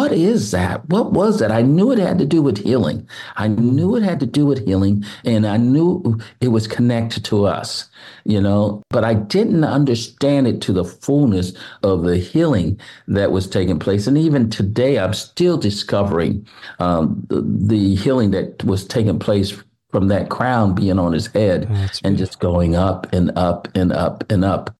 what is that? What was that? I knew it had to do with healing. I knew it had to do with healing, and I knew it was connected to us, you know, but I didn't understand it to the fullness of the healing that was taking place. And even today, I'm still discovering um, the, the healing that was taking place from that crown being on his head oh, and just going up and up and up and up.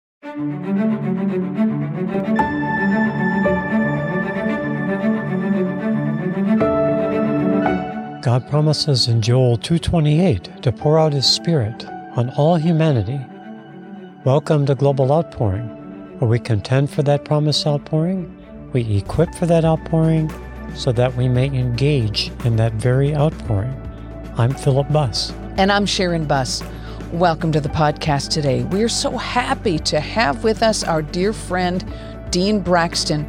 God promises in Joel 2:28 to pour out his spirit on all humanity. Welcome to Global Outpouring, where we contend for that promised outpouring, we equip for that outpouring so that we may engage in that very outpouring. I'm Philip Buss. And I'm Sharon Buss. Welcome to the podcast today. We're so happy to have with us our dear friend, Dean Braxton.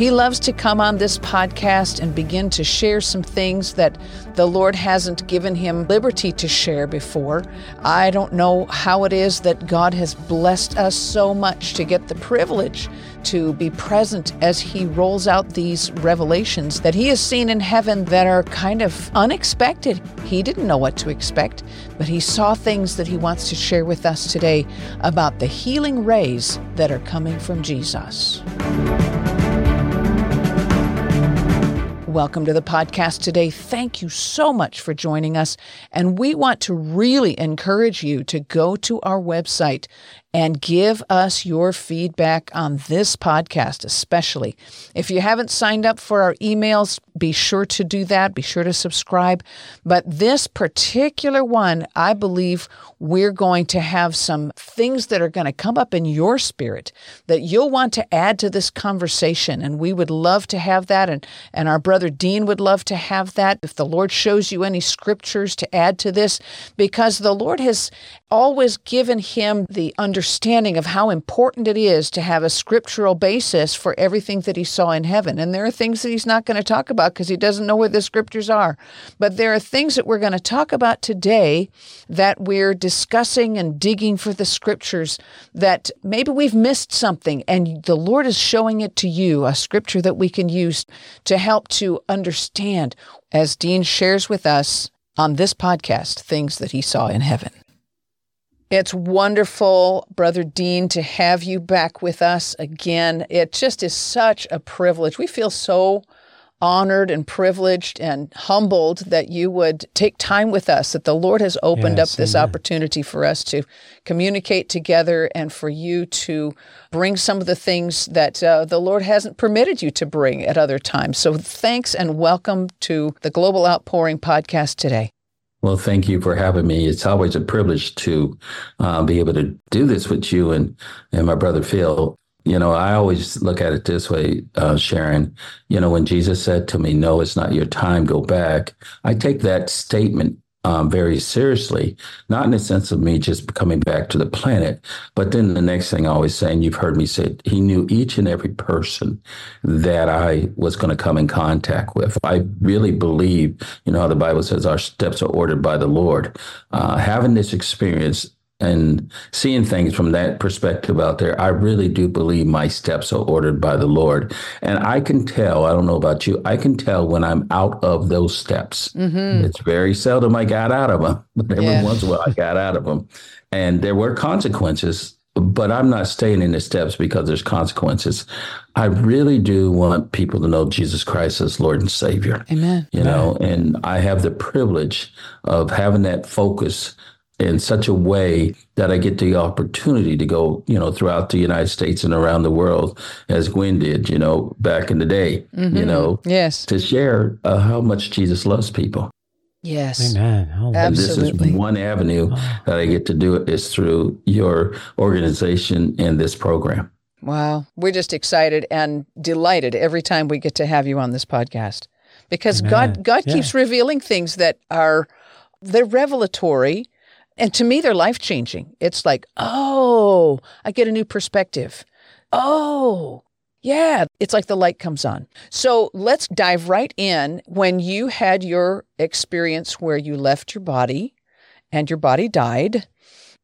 He loves to come on this podcast and begin to share some things that the Lord hasn't given him liberty to share before. I don't know how it is that God has blessed us so much to get the privilege to be present as he rolls out these revelations that he has seen in heaven that are kind of unexpected. He didn't know what to expect, but he saw things that he wants to share with us today about the healing rays that are coming from Jesus. Welcome to the podcast today. Thank you so much for joining us. And we want to really encourage you to go to our website and give us your feedback on this podcast, especially. If you haven't signed up for our emails, be sure to do that. Be sure to subscribe. But this particular one, I believe we're going to have some things that are going to come up in your spirit that you'll want to add to this conversation. And we would love to have that. And, and our brother Dean would love to have that. If the Lord shows you any scriptures to add to this, because the Lord has always given him the understanding understanding of how important it is to have a scriptural basis for everything that he saw in heaven. And there are things that he's not going to talk about because he doesn't know where the scriptures are. But there are things that we're going to talk about today that we're discussing and digging for the scriptures that maybe we've missed something and the Lord is showing it to you, a scripture that we can use to help to understand, as Dean shares with us on this podcast, things that he saw in heaven. It's wonderful, Brother Dean, to have you back with us again. It just is such a privilege. We feel so honored and privileged and humbled that you would take time with us, that the Lord has opened yes, up this amen. opportunity for us to communicate together and for you to bring some of the things that uh, the Lord hasn't permitted you to bring at other times. So thanks and welcome to the Global Outpouring podcast today. Well, thank you for having me. It's always a privilege to uh, be able to do this with you and, and my brother Phil. You know, I always look at it this way, uh, Sharon. You know, when Jesus said to me, No, it's not your time, go back, I take that statement um, very seriously, not in the sense of me just coming back to the planet, but then the next thing I always say, and you've heard me say, it, he knew each and every person that I was going to come in contact with. I really believe, you know, how the Bible says our steps are ordered by the Lord. Uh, having this experience and seeing things from that perspective out there, I really do believe my steps are ordered by the Lord. And I can tell, I don't know about you, I can tell when I'm out of those steps. Mm-hmm. It's very seldom I got out of them, but every yeah. once in a while I got out of them. And there were consequences, but I'm not staying in the steps because there's consequences. I really do want people to know Jesus Christ as Lord and Savior. Amen. You Amen. know, and I have the privilege of having that focus in such a way that I get the opportunity to go, you know, throughout the United States and around the world, as Gwen did, you know, back in the day, mm-hmm. you know, yes, to share uh, how much Jesus loves people. Yes, amen. Absolutely. And this is one avenue oh. that I get to do it is through your organization and this program. Wow, we're just excited and delighted every time we get to have you on this podcast because amen. God God yeah. keeps revealing things that are they're revelatory and to me, they're life changing. It's like, oh, I get a new perspective. Oh, yeah, it's like the light comes on. So let's dive right in. When you had your experience where you left your body and your body died,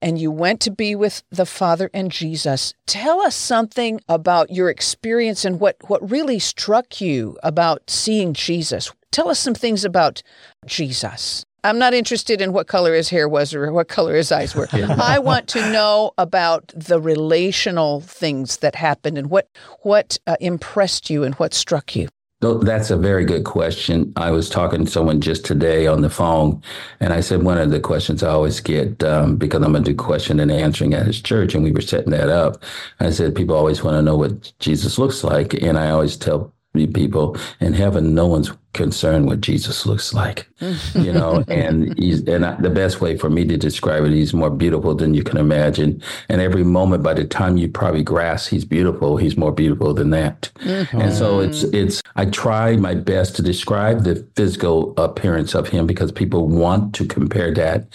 and you went to be with the Father and Jesus. Tell us something about your experience and what, what really struck you about seeing Jesus. Tell us some things about Jesus. I'm not interested in what color his hair was or what color his eyes were. Yeah. I want to know about the relational things that happened and what what uh, impressed you and what struck you. That's a very good question. I was talking to someone just today on the phone, and I said one of the questions I always get um, because I'm going to do question and answering at his church, and we were setting that up. I said people always want to know what Jesus looks like, and I always tell people in heaven, no one's concerned what Jesus looks like, you know, and he's, and I, the best way for me to describe it, he's more beautiful than you can imagine. And every moment, by the time you probably grasp he's beautiful, he's more beautiful than that. Mm-hmm. And so it's, it's, I try my best to describe the physical appearance of him because people want to compare that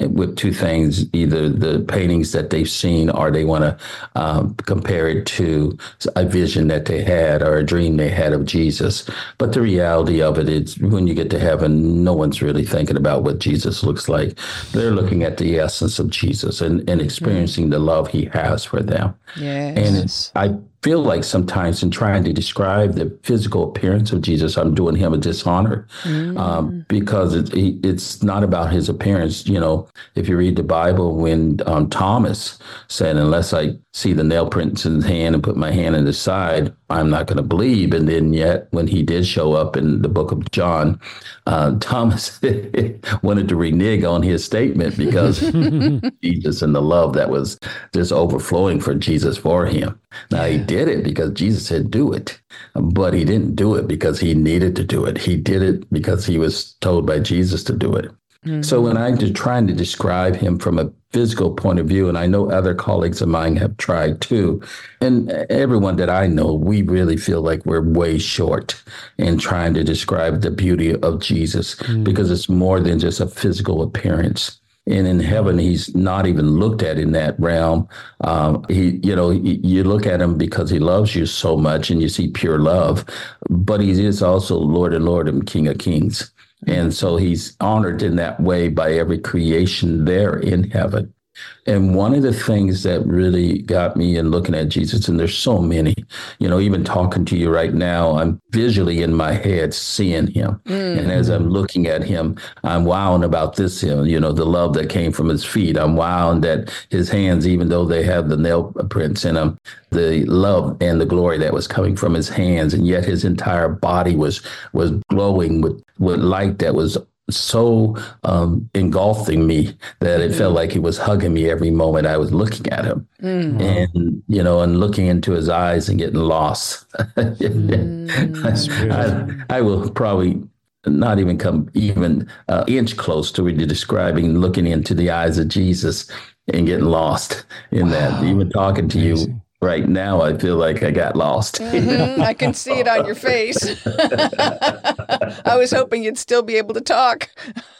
with two things either the paintings that they've seen or they want to um, compare it to a vision that they had or a dream they had of jesus but the reality of it is when you get to heaven no one's really thinking about what jesus looks like they're looking at the essence of jesus and, and experiencing mm. the love he has for them yes. and it's i feel like sometimes in trying to describe the physical appearance of Jesus, I'm doing him a dishonor mm. um, because it, it's not about his appearance. You know, if you read the Bible, when um, Thomas said, "Unless I see the nail prints in his hand and put my hand in his side, I'm not going to believe," and then yet when he did show up in the book of John, uh, Thomas wanted to renege on his statement because Jesus and the love that was just overflowing for Jesus for him. Now he did it because Jesus said do it, but he didn't do it because he needed to do it. He did it because he was told by Jesus to do it. Mm-hmm. So when I'm trying to describe him from a physical point of view, and I know other colleagues of mine have tried too, and everyone that I know, we really feel like we're way short in trying to describe the beauty of Jesus mm-hmm. because it's more than just a physical appearance and in heaven he's not even looked at in that realm. Um, he you know you look at him because he loves you so much and you see pure love but he is also lord and lord and king of kings. And so he's honored in that way by every creation there in heaven and one of the things that really got me in looking at Jesus, and there's so many, you know, even talking to you right now, I'm visually in my head seeing him. Mm. And as I'm looking at him, I'm wowing about this, him, you know, the love that came from his feet. I'm wowing that his hands, even though they have the nail prints in them, the love and the glory that was coming from his hands. And yet his entire body was was glowing with, with light that was so um, engulfing me that it felt mm-hmm. like he was hugging me every moment I was looking at him, mm-hmm. and you know, and looking into his eyes and getting lost. mm, I, I, will probably not even come even an inch close to really describing looking into the eyes of Jesus and getting lost in wow. that. Even talking to Amazing. you right now I feel like I got lost. Mm-hmm. I can see it on your face. I was hoping you'd still be able to talk.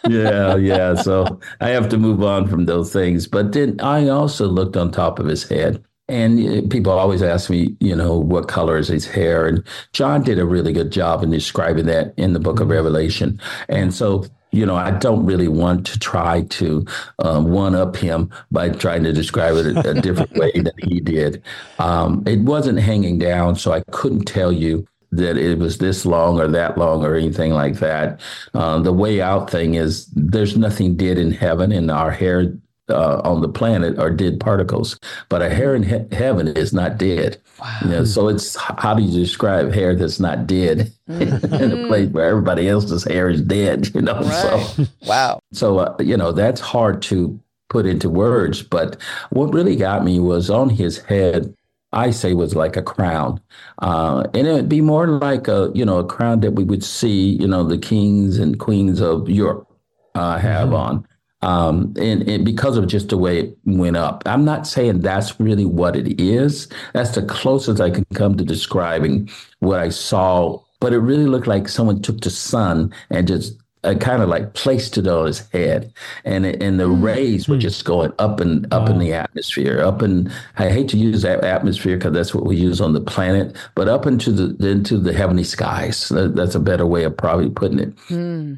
yeah, yeah. So I have to move on from those things. But then I also looked on top of his head. And people always ask me, you know, what color is his hair? And John did a really good job in describing that in the book of. Revelation. And so you know, I don't really want to try to um, one up him by trying to describe it a, a different way than he did. Um, it wasn't hanging down, so I couldn't tell you that it was this long or that long or anything like that. Uh, the way out thing is there's nothing dead in heaven, and our hair uh, on the planet are dead particles, but a hair in he- heaven is not dead. Wow. You know, so it's how do you describe hair that's not dead mm-hmm. in a place where everybody else's hair is dead? You know, right. so wow. So uh, you know that's hard to put into words. But what really got me was on his head. I say was like a crown, uh, and it would be more like a you know a crown that we would see you know the kings and queens of Europe uh, have mm-hmm. on um, and, and, because of just the way it went up. I'm not saying that's really what it is. That's the closest I can come to describing what I saw. But it really looked like someone took the sun and just uh, kind of like placed it on his head, and and the rays were just going up and up in the atmosphere, up and I hate to use that atmosphere because that's what we use on the planet, but up into the into the heavenly skies. That, that's a better way of probably putting it.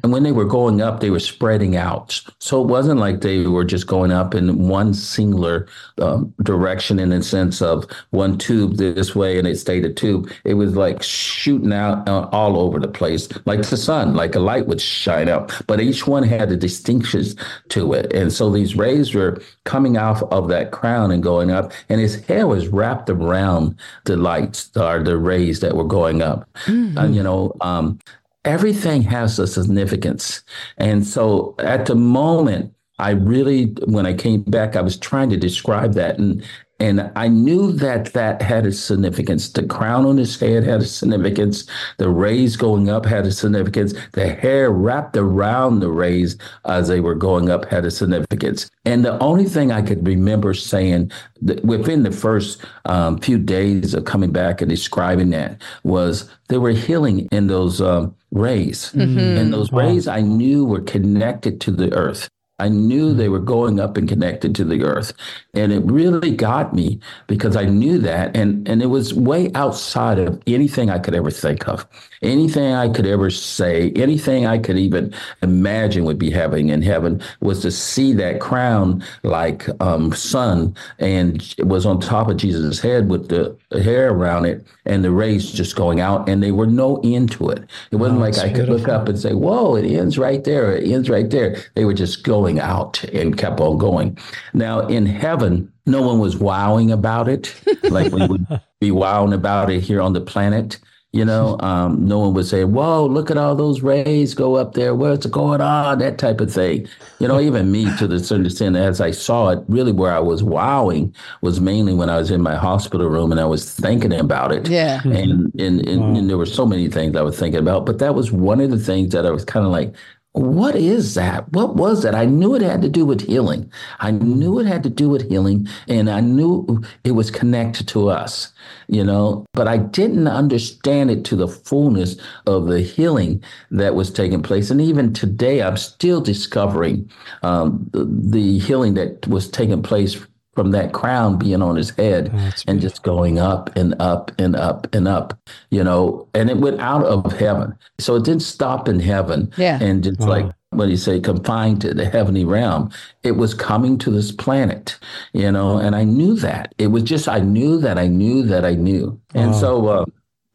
And when they were going up, they were spreading out, so it wasn't like they were just going up in one singular um, direction in the sense of one tube this way and it stayed a tube. It was like shooting out uh, all over the place, like the sun, like a light would shine out. But each one had a distinctions to it. And so these rays were coming off of that crown and going up, and his hair was wrapped around the lights or the rays that were going up. And, you know, um, everything has a significance. And so at the moment, I really, when I came back, I was trying to describe that. And and I knew that that had a significance. The crown on his head had a significance. The rays going up had a significance. The hair wrapped around the rays as they were going up had a significance. And the only thing I could remember saying that within the first um, few days of coming back and describing that was there were healing in those um, rays. And those rays I knew were connected to the earth. I knew they were mm-hmm. going up and connected to the earth. And it really got me because I knew that. And, and it was way outside of anything I could ever think of, anything I could ever say, anything I could even imagine would be happening in heaven was to see that crown like um, sun and it was on top of Jesus' head with the hair around it and the rays just going out. And there were no end to it. It wasn't Oh, like I could look up and say, whoa, it ends right there. It ends right there. They were just going out and kept on going. Now in heaven, no one was wowing about it like we would be wowing about it here on the planet. You know, um, no one would say, whoa, look at all those rays go up there. What's going on? That type of thing. You know, even me to the certain extent, as I saw it, really where I was wowing was mainly when I was in my hospital room and I was thinking about it Yeah. and and, and, and there were so many things I was thinking about, but that was one of the things that I was kind of like, what is that? What was that? I knew it had to do with healing. I knew it had to do with healing, and I knew it was connected to us, you know, but I didn't understand it to the fullness of the healing that was taking place. And even today, I'm still discovering um, the, the healing that was taking place from that crown being on his head That's and just going up and up and up and up, you know, and it went out of heaven. So it didn't stop in heaven Yeah. and just Wow. like what do you say, confined to the heavenly realm. It was coming to this planet, you know, and I knew that. It was just, I knew that I knew that I knew. And Wow. so, uh,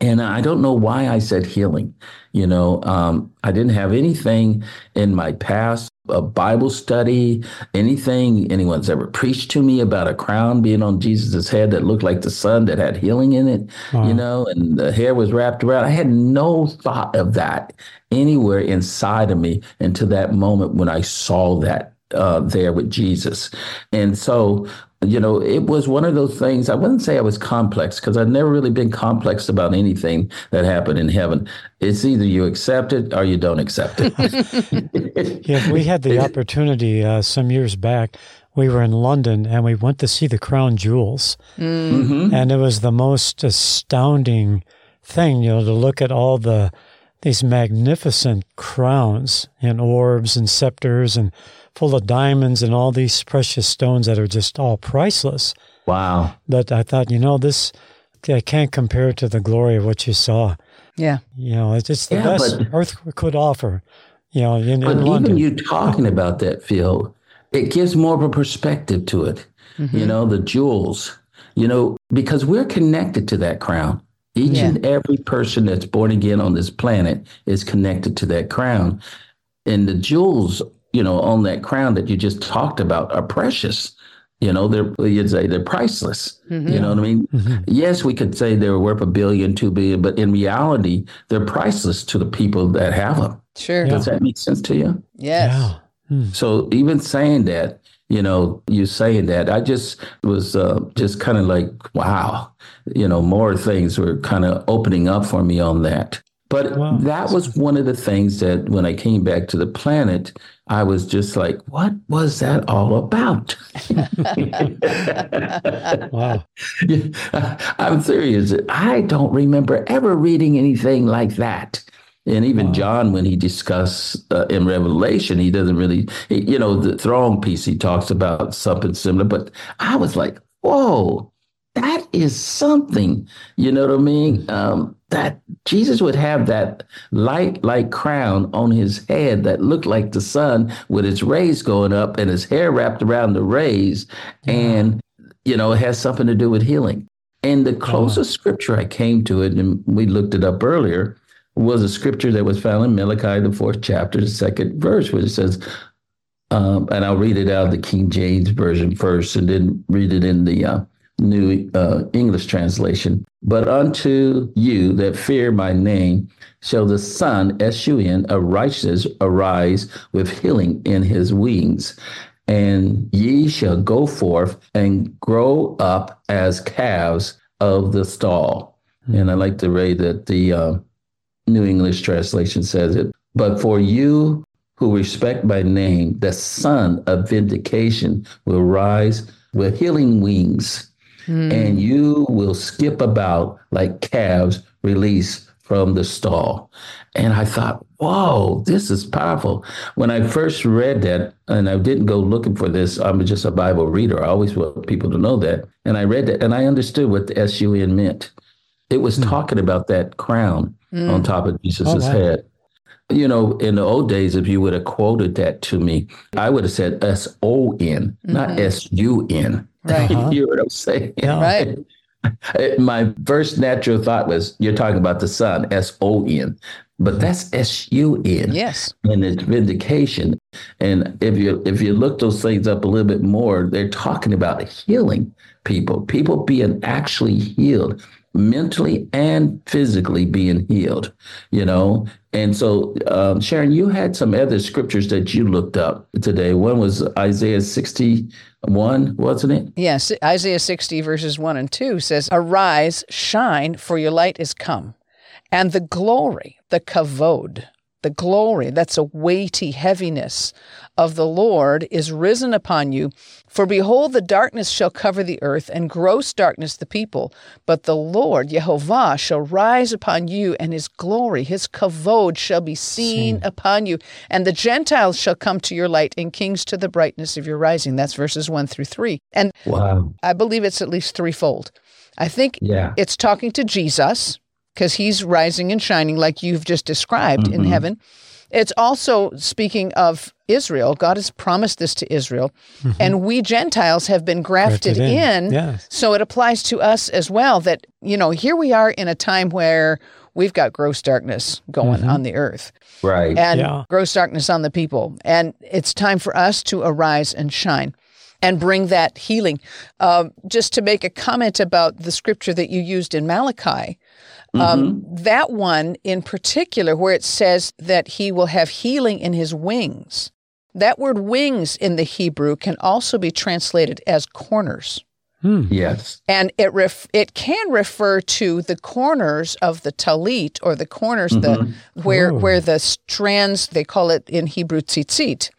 and I don't know why I said healing. You know, um, I didn't have anything in my past, a Bible study, anything anyone's ever preached to me about a crown being on Jesus' head that looked like the sun that had healing in it, Wow. you know, and the hair was wrapped around. I had no thought of that anywhere inside of me until that moment when I saw that uh, there with Jesus. And so, you know, it was one of those things. I wouldn't say I was complex because I've never really been complex about anything that happened in heaven. It's either you accept it or you don't accept it. Yeah, we had the opportunity uh, some years back. We were in London and we went to see the crown jewels. Mhm. And it was the most astounding thing, you know, to look at all the these magnificent crowns and orbs and scepters and full of diamonds and all these precious stones that are just all priceless. Wow. But I thought, you know, this I can't compare it to the glory of what you saw. Yeah. You know, it's, it's the Yeah, best but- Earth could offer. You know, in, But in even London. you talking about that, Phil, it gives more of a perspective to it. Mm-hmm. You know, the jewels, you know, because we're connected to that crown. Each Yeah. and every person that's born again on this planet is connected to that crown. And the jewels, you know, on that crown that you just talked about are precious. You know, they're you'd say they're priceless. Mm-hmm. You know what I mean? Mhm. Yes, we could say they're worth a billion, two billion, but in reality, they're priceless to the people that have them. Sure. Yeah. Does that make sense to you? Yes. Yeah. Hmm. So even saying that, you know, you saying that, I just was uh, just kind of like, wow, you know, more things were kind of opening up for me on that. But Wow. that was one of the things that when I came back to the planet, I was just like, what was that all about? Wow. I'm serious. I don't remember ever reading anything like that. And even wow. John, when he discusses uh, in Revelation, he doesn't really, he, you know, the throne piece, he talks about something similar. But I was like, whoa, that is something. You know what I mean? Um, that Jesus would have that light like crown on his head that looked like the sun with its rays going up and his hair wrapped around the rays. Yeah. And, you know, it has something to do with healing. And the closest scripture I came to it, and we looked it up earlier, was a scripture that was found in Malachi, the fourth chapter, the second verse, where it says, um, and I'll read it out of the King James version first, and then read it in the uh, New uh, English translation. But unto you that fear my name shall the Sun, S U N, of righteousness arise with healing in his wings. And ye shall go forth and grow up as calves of the stall. And I like the way that the uh, New English translation says it. But for you who respect my name, the sun of vindication will rise with healing wings, mm. and you will skip about like calves released from the stall. And I thought, whoa, this is powerful. When I first read that, and I didn't go looking for this, I'm just a Bible reader. I always want people to know that. And I read that and I understood what the S U N meant. It was mm. talking about that crown mm. on top of Jesus' oh, wow. head. You know, in the old days, if you would have quoted that to me, I would have said S O N, not mm-hmm. S U N. Right. you hear what I'm saying? Yeah. Right. My first natural thought was, you're talking about the sun, S O N, but that's S U N. Yes. And it's vindication. And if you if you look those things up a little bit more, they're talking about healing people, people being actually healed mentally and physically being healed, you know? And so, um, Sharon, you had some other scriptures that you looked up today. One was Isaiah 61, wasn't it? Yes. Isaiah 60, verses 1 and 2 says, Arise, shine, for your light is come, and the glory, the kavod, the glory, that's a weighty heaviness of the Lord is risen upon you. For behold, the darkness shall cover the earth, and gross darkness the people. But the Lord, Jehovah, shall rise upon you, and his glory, his kavod, shall be seen upon you. And the Gentiles shall come to your light, and kings to the brightness of your rising. That's verses one through three. And wow. I believe it's at least threefold. I think yeah. it's talking to Jesus because he's rising and shining like you've just described mm-hmm. in heaven. It's also speaking of Israel. God has promised this to Israel, mm-hmm. and we Gentiles have been grafted, in. in yes. So it applies to us as well that, you know, here we are in a time where we've got gross darkness going mm-hmm. on the earth. Right. And yeah. gross darkness on the people. And it's time for us to arise and shine and bring that healing. Uh, just to make a comment about the scripture that you used in Malachi, um, mm-hmm. that one in particular, where it says that he will have healing in his wings, that word wings in the Hebrew can also be translated as corners. Hmm. Yes. And it ref- it can refer to the corners of the talit or the corners mm-hmm. the where oh. where the strands they call it in Hebrew tzitzit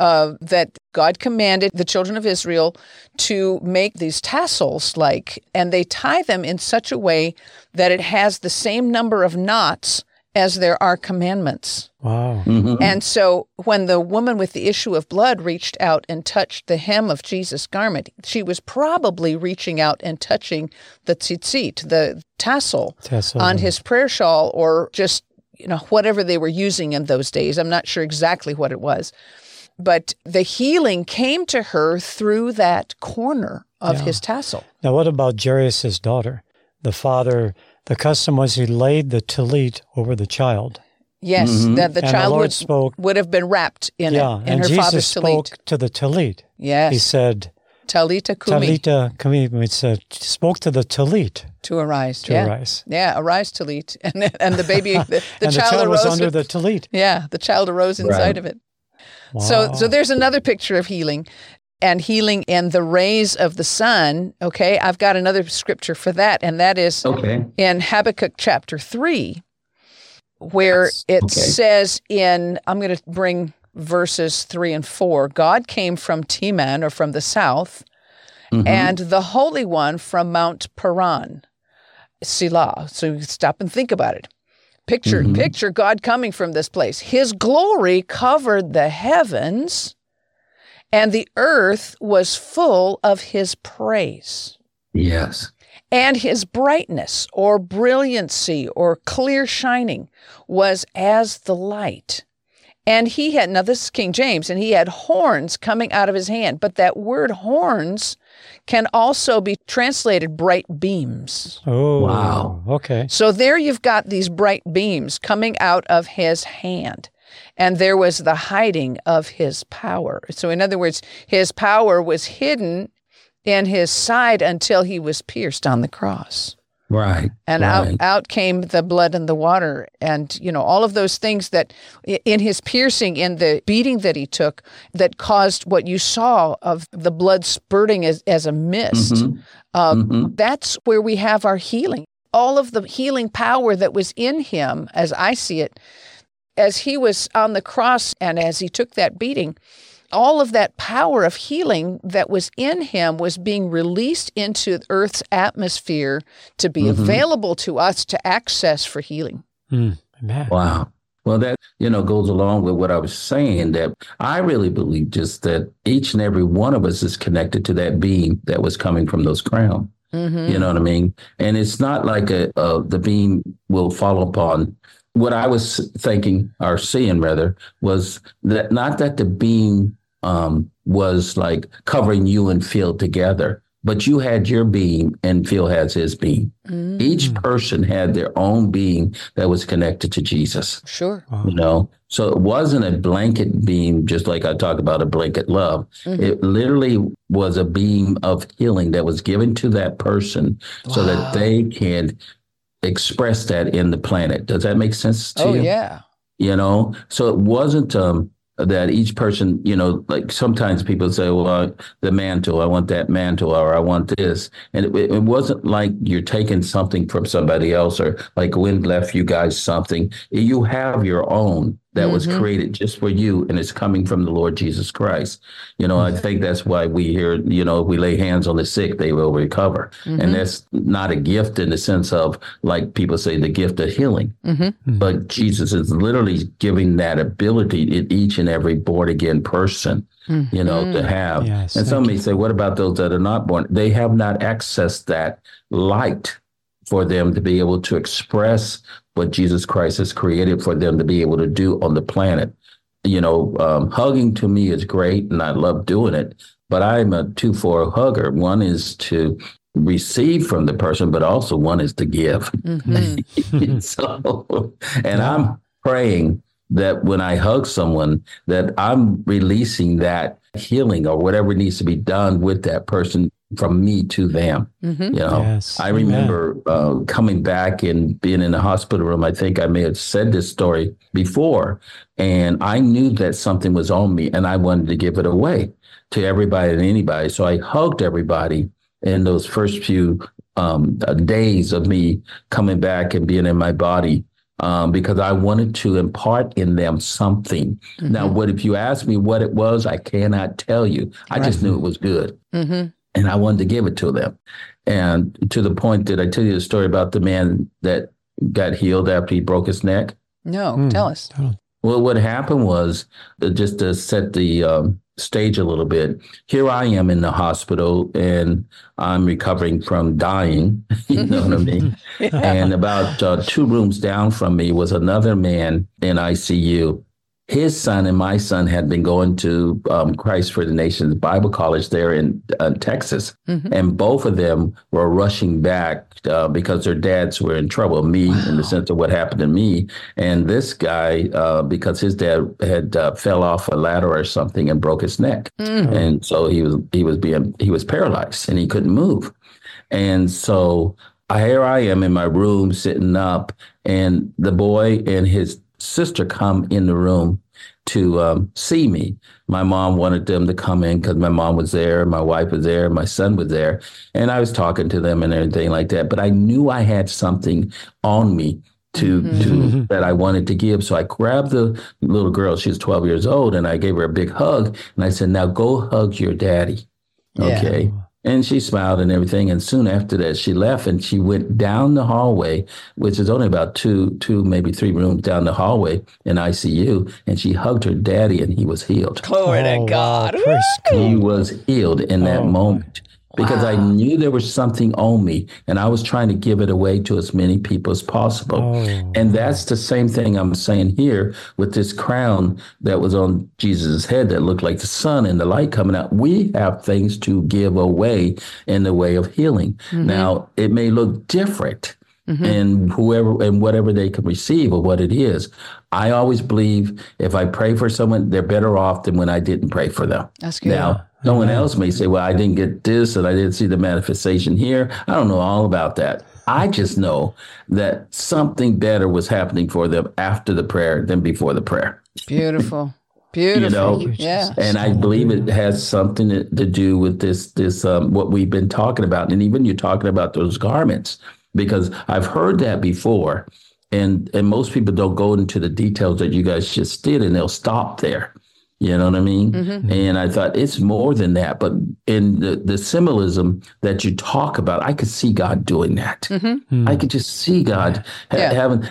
uh, that God commanded the children of Israel to make these tassels like, and they tie them in such a way that it has the same number of knots as there are commandments. Wow. Mm-hmm. And so when the woman with the issue of blood reached out and touched the hem of Jesus' garment, she was probably reaching out and touching the tzitzit, the tassel, tassel. on his prayer shawl, or just, you know, whatever they were using in those days. I'm not sure exactly what it was. But the healing came to her through that corner of yeah. his tassel. Now, what about Jairus' daughter? The father, the custom was he laid the tallit over the child. Yes, mm-hmm. that the and child the would, spoke, would have been wrapped in yeah, it, in and her Jesus father's spoke tallit. to the tallit. Yes. He said, Talita kumi. Talita kumi. It said, spoke to the tallit. To arise. To yeah. arise. Yeah, arise tallit. And, and the baby, the, the and child, the child arose. was under the tallit. Yeah, the child arose inside right. of it. So so there's another picture of healing and healing and the rays of the sun. Okay, I've got another scripture for that, and that is okay. in Habakkuk chapter 3, where That's, it okay. says in, I'm going to bring verses 3 and 4 God came from Teman or from the south, mm-hmm. and the Holy One from Mount Paran, Selah. So you stop and think about it. Picture, mm-hmm. picture God coming from this place. His glory covered the heavens, and the earth was full of his praise. Yes. And his brightness or brilliancy or clear shining was as the light. And he had, now this is King James, and he had horns coming out of his hand. But that word horns can also be translated bright beams. Oh, wow. Okay. So there you've got these bright beams coming out of his hand. And there was the hiding of his power. So, in other words, his power was hidden in his side until he was pierced on the cross. Right. And right. out out came the blood and the water and you know all of those things that in his piercing in the beating that he took that caused what you saw of the blood spurting as, as a mist. Mm-hmm. Uh, mm-hmm. That's where we have our healing. All of the healing power that was in him, as I see it, as he was on the cross and as he took that beating, all of that power of healing that was in him was being released into Earth's atmosphere to be mm-hmm. available to us to access for healing. Mm, wow. Well, that, you know, goes along with what I was saying that I really believe just that each and every one of us is connected to that beam that was coming from those crown. Mm-hmm. You know what I mean? And it's not like a, a the beam will fall upon what I was thinking or seeing rather was that not that the beam um, was like covering you and Phil together. But you had your being and Phil has his being. Mm. Each person had their own being that was connected to Jesus. Sure. Wow. You know, so it wasn't a blanket beam, just like I talk about a blanket love. Mm-hmm. It literally was a beam of healing that was given to that person wow. so that they can express that in the planet. Does that make sense to oh, you? Oh, yeah. You know, so it wasn't um, that each person, you know, like sometimes people say, well, the mantle, I want that mantle, or I want this. And it, it, wasn't like you're taking something from somebody else or like Gwen left you guys something. You have your own that mm-hmm. was created just for you and it's coming from the Lord Jesus Christ. You know, mm-hmm. I think that's why we hear, you know, if we lay hands on the sick, they will recover. Mm-hmm. And that's not a gift in the sense of like people say the gift of healing. Mm-hmm. But Jesus is literally giving that ability to each and every born again person. You know, to mm-hmm. have. Yes, and some may say, what about those that are not born? They have not accessed that light for them to be able to express what Jesus Christ has created for them to be able to do on the planet. You know, um, hugging to me is great and I love doing it, but I'm a two for hugger. One is to receive from the person, but also one is to give. Mm-hmm. so, and yeah. I'm praying that when I hug someone, that I'm releasing that healing or whatever needs to be done with that person from me to them. Mm-hmm. You know, yes. I remember uh, coming back and being in the hospital room. I think I may have said this story before, and I knew that something was on me, and I wanted to give it away to everybody and anybody. So I hugged everybody in those first few um, uh, days of me coming back and being in my body. Um, because I wanted to impart in them something. Mm-hmm. Now, what if you ask me what it was? I cannot tell you. I right. just knew it was good. Mm-hmm and I wanted to give it to them. And to the point that I tell you the story about the man that got healed after he broke his neck. No, mm. tell us. Well, what happened was uh, just to set the um, stage a little bit. Here I am in the hospital, and I'm recovering from dying. you know what I mean? yeah. And about uh, two rooms down from me was another man in ICU his son and my son had been going to um, Christ for the Nations Bible College there in uh, Texas, mm-hmm. and both of them were rushing back uh, because their dads were in trouble. Me, wow. in the sense of what happened to me, and this guy uh, because his dad had uh, fell off a ladder or something and broke his neck, mm-hmm. and so he was he was being he was paralyzed and he couldn't move, and so here I am in my room sitting up, and the boy and his sister come in the room to um, see me. My mom wanted them to come in because my mom was there, my wife was there, my son was there, and I was talking to them and everything like that. But I knew I had something on me to mm-hmm. to that I wanted to give. So I grabbed the little girl. she's 12 years old, and I gave her a big hug. And I said, "Now go hug your daddy." Okay. Yeah. And she smiled and everything. And soon after that, she left and she went down the hallway, which is only about two, two, maybe three rooms down the hallway in ICU. And she hugged her daddy and he was healed. Glory Oh, to God. Wow, He was healed in that Oh, moment because I knew there was something on me and I was trying to give it away to as many people as possible. Oh. And that's the same thing I'm saying here with this crown that was on Jesus' head that looked like the sun and the light coming out. We have things to give away in the way of healing. Mm-hmm. Now, it may look different and whoever and whatever they can receive or what it is. I always believe if I pray for someone, they're better off than when I didn't pray for them. That's good. Now, someone else may say, well, I didn't get this and I didn't see the manifestation here. I don't know all about that. I just know that something better was happening for them after the prayer than before the prayer. Beautiful. Beautiful. you know, yeah. And I believe it has something to, to do with this, this, um, what we've been talking about. And even you're talking about those garments, because I've heard that before. And, and most people don't go into the details that you guys just did and they'll stop there. You know what I mean? And I thought it's more than that. But in the, the symbolism that you talk about, I could see God doing that. I could just see God ha- Mm-hmm. Yeah. having,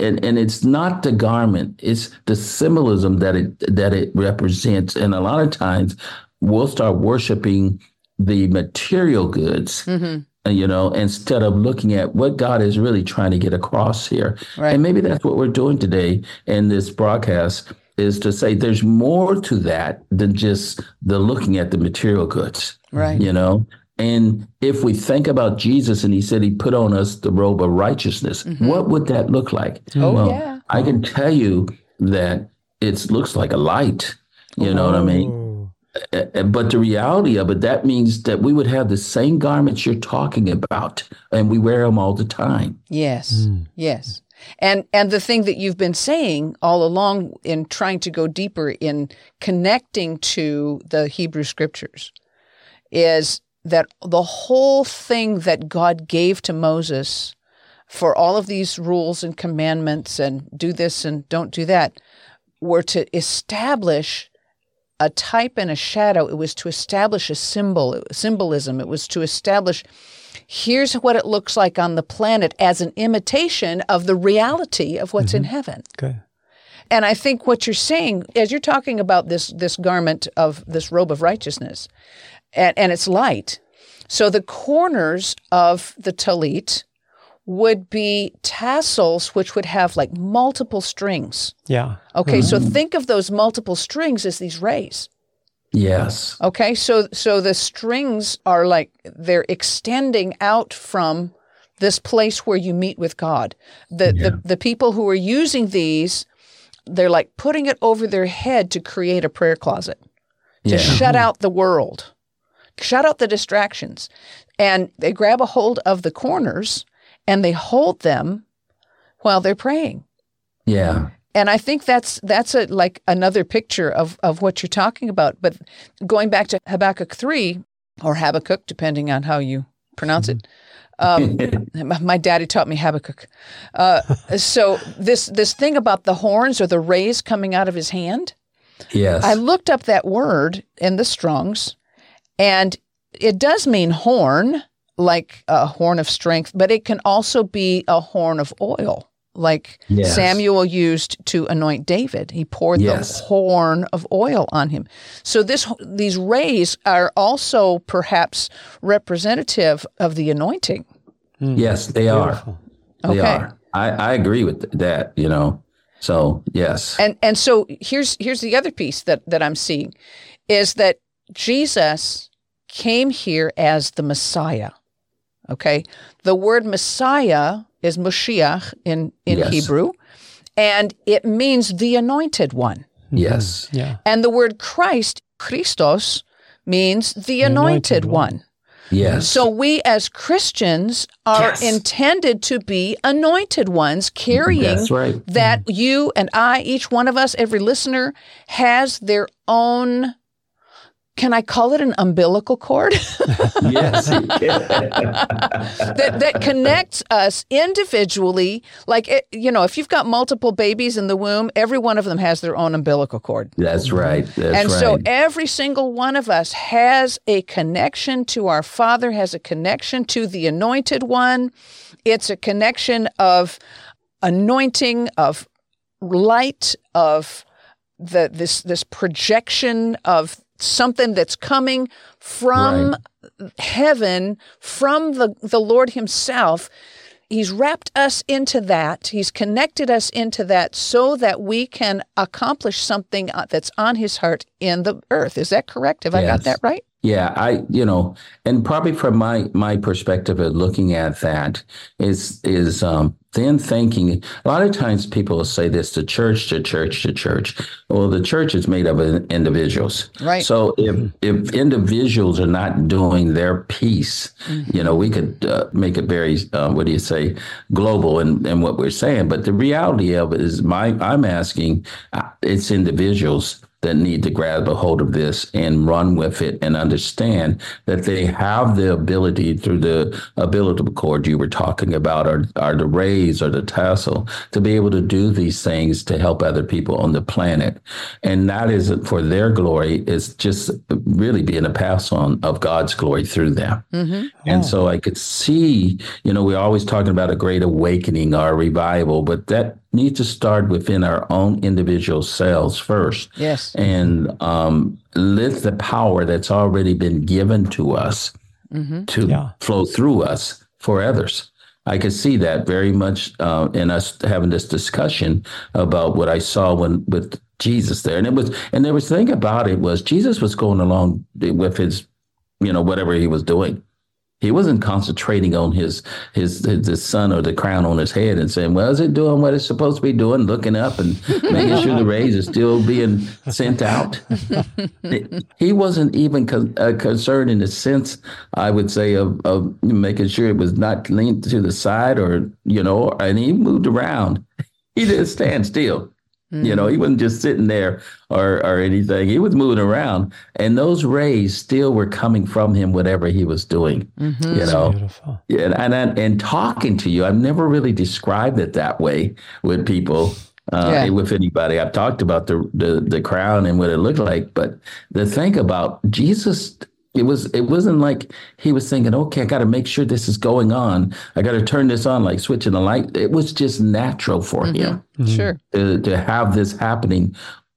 and, and it's not the garment, it's the symbolism that it that it represents. And a lot of times we'll start worshiping the material goods. Mm-hmm. Uh, You know, instead of looking at what God is really trying to get across here. Right. And maybe that's what we're doing today in this broadcast is to say there's more to that than just the looking at the material goods Right. you know and if we think about jesus and he said he put on us the robe of righteousness what would that look like Mm-hmm. Oh, yeah. i can tell you that it looks like a light you know what i mean Oh. But the reality of it that means that we would have the same garments you're talking about and we wear them all the time Yes. Hmm. Yes. And and the thing that you've been saying all along in trying to go deeper in connecting to the Hebrew scriptures is that the whole thing that God gave to Moses for all of these rules and commandments and do this and don't do that were to establish a type and a shadow. It was to establish a symbol, symbolism. It was to establish here's what it looks like on the planet as an imitation of the reality of what's in mm-hmm. heaven. Okay. And I think what you're saying, as you're talking about this this garment of this robe of righteousness, and, and it's light. So the corners of the talit would be tassels, which would have like multiple strings. Yeah. Okay, so mm-hmm. think of those multiple strings as these rays. yes Okay, so so the strings are like they're extending out from this place where you meet with God. The the, the people who are using these, they're like putting it over their head to create a prayer closet to Yeah. shut mm-hmm. out the world, shut out the distractions, and they grab a hold of the corners and they hold them while they're praying. yeah And I think that's that's a like another picture of of what you're talking about. But going back to Habakkuk three or Habakkuk, depending on how you pronounce it. Um, my- my daddy taught me Habakkuk. Uh, so this this thing about the horns or the rays coming out of his hand, yes I looked up that word in the Strong's, and it does mean horn, like a horn of strength, but it can also be a horn of oil, like Yes. Samuel used to anoint David. He poured Yes. the horn of oil on him. So this these rays are also perhaps representative of the anointing. Hmm. yes they are Beautiful. they Okay. are I, I agree with that you know so yes And and so here's here's the other piece that that I'm seeing is that Jesus came here as the Messiah. Okay? The word Messiah is Moshiach in in Yes. Hebrew and it means the anointed one. Mm-hmm. yes Yeah. And the word Christ, Christos means the anointed, anointed one. one. yes So we as Christians are Yes. intended to be anointed ones carrying that's right that mm-hmm. you and I, each one of us, every listener, has their own can I call it an umbilical cord? yes. that that connects us individually. Like it, you know, if you've got multiple babies in the womb, every one of them has their own umbilical cord. That's right. That's and right. so every single one of us has a connection to our Father, has a connection to the Anointed One. It's a connection of anointing, of light, of the this this projection of something that's coming from heaven, from the, the Lord Himself. He's wrapped us into that. He's connected us into that so that we can accomplish something uh, that's on His heart in the earth. Is that correct? Have I got that right? Yeah, I you know, and probably from my my perspective of looking at that is is um then thinking a lot of times people will say this to church to church to church. Well, the church is made up of individuals. Right. So if if individuals are not doing their piece, you know, we could uh, make it very uh, what do you say global in, in what we're saying. But the reality of it is, my I'm asking, uh, it's individuals that need to grab a hold of this and run with it and understand that they have the ability through the umbilical cord you were talking about or, or the rays or the tassel to be able to do these things to help other people on the planet. And that isn't for their glory, it's just really being a pass on of God's glory through them. Mm-hmm. And oh. so I could see, you know, we're always talking about a great awakening or a revival, but that needs to start within our own individual selves first Yes. and um, let the power that's already been given to us to Yeah. flow through us for others. I could see that very much uh, in us having this discussion about what I saw when with Jesus there, and it was, and there was thing about it was Jesus was going along with his, you know, whatever he was doing. He wasn't concentrating on his his his, his son or the crown on his head and saying, "Well, is it doing what it's supposed to be doing?" Looking up and making sure the rays are still being sent out. he wasn't even con- uh, concerned in the sense, I would say, of of making sure it was not leaned to the side or you know, and he moved around. He didn't stand still. You know, he wasn't just sitting there or or anything. He was moving around, and those rays still were coming from him, whatever he was doing. You know, Beautiful. yeah, and, and and talking to you, I've never really described it that way with people, uh, Yeah. with anybody. I've talked about the, the the crown and what it looked like, but the thing about Jesus, it was it wasn't like he was thinking, okay, I got to make sure this is going on. I got to turn this on, like switching the light. It was just natural for mm-hmm. him mm-hmm. Sure. to, to have this happening,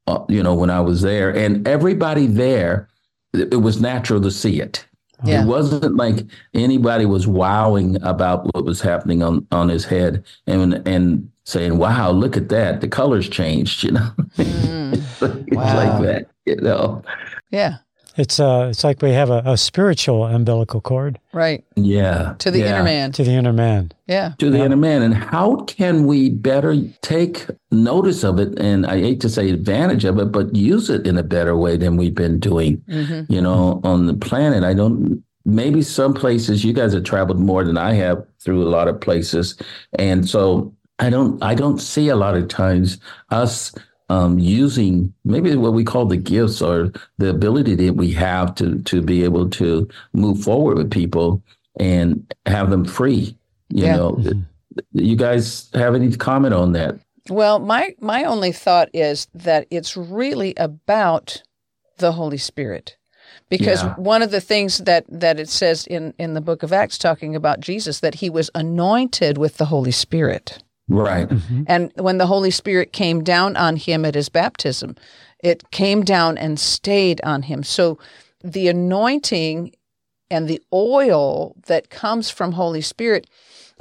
uh, you know, when I was there. And everybody there, it, it was natural to see it. Yeah. It wasn't like anybody was wowing about what was happening on, on his head and and saying, "Wow, look at that! The colors changed." You know, mm. It's Wow. like that. You know, Yeah. It's uh, it's like we have a, a spiritual umbilical cord Right. yeah. To the yeah. inner man. to the inner man. Yeah. to the inner man. And how can we better take notice of it? And I hate to say advantage of it, but use it in a better way than we've been doing, Mm-hmm. you know, on the planet. I don't, maybe some places you guys have traveled more than I have through a lot of places. And so I don't, I don't see a lot of times us um, using maybe what we call the gifts or the ability that we have to to be able to move forward with people and have them free. You Yeah. know, you guys have any comment on that? Well, my my only thought is that it's really about the Holy Spirit. Because Yeah. one of the things that that it says in in the book of Acts talking about Jesus that he was anointed with the Holy Spirit. Right. And when the Holy Spirit came down on him at his baptism, it came down and stayed on him. So the anointing and the oil that comes from Holy Spirit.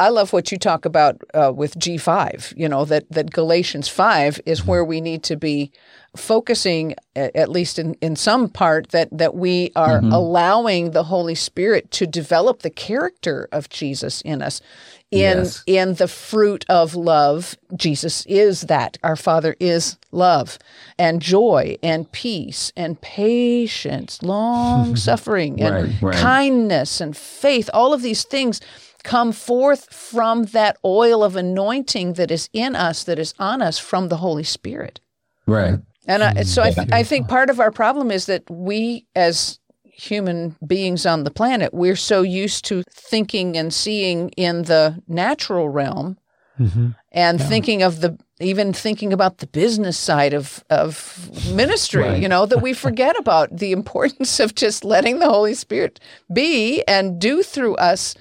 I love what you talk about uh, with G5, you know, that, that Galatians 5 is where we need to be focusing, at least in, in some part, that, that we are allowing the Holy Spirit to develop the character of Jesus in us. In, Yes. in the fruit of love, Jesus is that. Our Father is love and joy and peace and patience, long suffering and Right, right. kindness and faith. All of these things come forth from that oil of anointing that is in us, that is on us from the Holy Spirit. Right. And I, so I, th- I think part of our problem is that we, as human beings on the planet, we're so used to thinking and seeing in the natural realm mm-hmm. and yeah. thinking of the even thinking about the business side of of ministry, right. you know, that we forget about the importance of just letting the Holy Spirit be and do through us.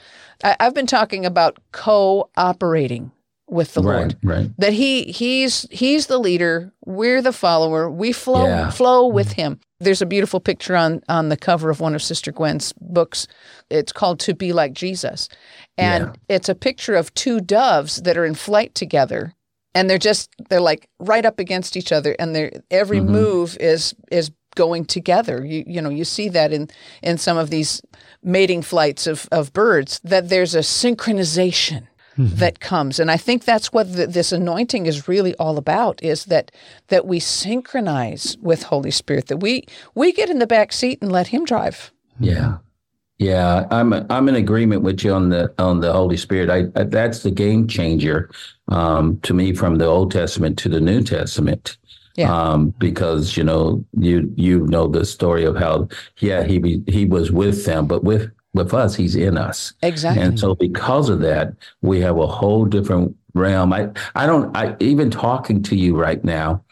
I, I've been talking about cooperating with the right, Lord. Right. That he he's he's the leader, we're the follower. We flow yeah. flow with him. There's a beautiful picture on on the cover of one of Sister Gwen's books. It's called To Be Like Jesus. And yeah. it's a picture of two doves that are in flight together. And they're just they're like right up against each other and their every mm-hmm. move is is going together. You you know, you see that in in some of these mating flights of of birds that there's a synchronization mm-hmm. that comes. And I think that's what the, this anointing is really all about is that that we synchronize with Holy Spirit, that we we get in the back seat and let him drive. Yeah. Yeah, I'm I'm in agreement with you on the on the Holy Spirit. I, I that's the game changer um, to me from the Old Testament to the New Testament. Yeah. Um, because you know you you know the story of how yeah he he was with them, but with with us, he's in us. Exactly. And so because of that, we have a whole different realm. I, I don't, I even talking to you right now,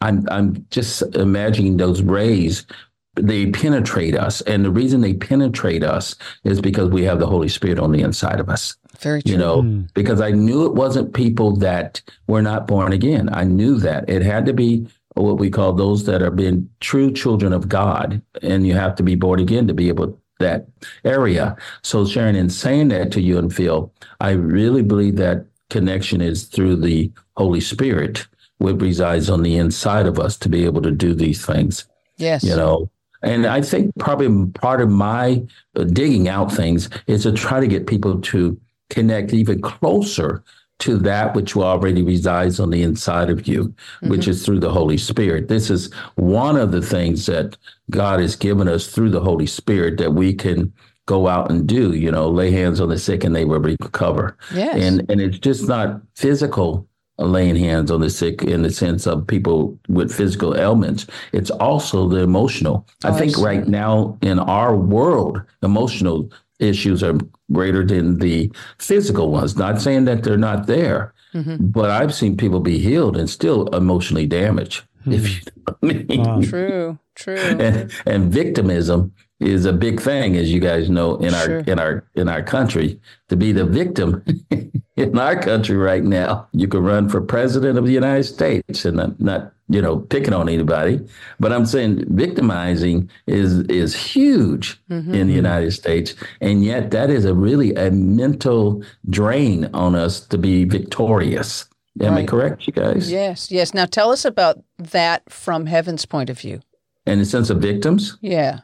I'm, I'm just imagining those rays. They penetrate us. And the reason they penetrate us is because we have the Holy Spirit on the inside of us. Very true. You know, mm. because I knew it wasn't people that were not born again. I knew that it had to be what we call those that are being true children of God. And you have to be born again to be able that area. So, Sharon, in saying that to you and Phil, I really believe that connection is through the Holy Spirit, which resides on the inside of us to be able to do these things. Yes. You know, and I think probably part of my uh, digging out things is to try to get people to connect even closer to that which already resides on the inside of you, mm-hmm. which is through the Holy Spirit. This is one of the things that God has given us through the Holy Spirit that we can go out and do, you know, lay hands on the sick and they will recover. Yes. And and it's just not physical laying hands on the sick in the sense of people with physical ailments. It's also the emotional. Oh, I think right now in our world, emotional issues are greater than the physical ones. Not saying that they're not there, mm-hmm. but I've seen people be healed and still emotionally damaged. Mm-hmm. If you know I mean. wow. true, true, and, and victimism is a big thing, as you guys know in our sure. in our in our country. To be the victim in our country right now, you can run for president of the United States, and I'm not you know picking on anybody, but I'm saying victimizing is is huge mm-hmm. in the United States, and yet that is a really a mental drain on us to be victorious. Am right. I correct, you guys? Yes, yes. Now tell us about that from heaven's point of view. In the sense of victims? Yeah.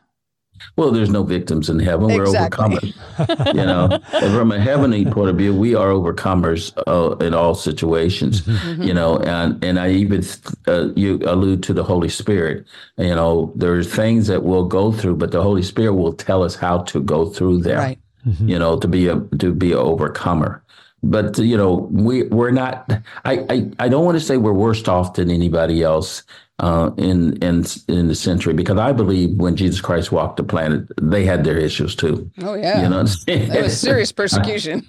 Well, there's no victims in heaven. We're exactly. overcomers. you know, and from a heavenly point of view, we are overcomers uh, in all situations. Mm-hmm. You know, and and I even uh, you allude to the Holy Spirit. You know, there's things that we'll go through, but the Holy Spirit will tell us how to go through them. Right. Mm-hmm. You know, to be a to be an overcomer but you know we we're not I, I i don't want to say we're worse off than anybody else uh, in in in the century because I believe when Jesus Christ walked the planet, they had their issues too. Oh yeah, you know, there was serious persecution.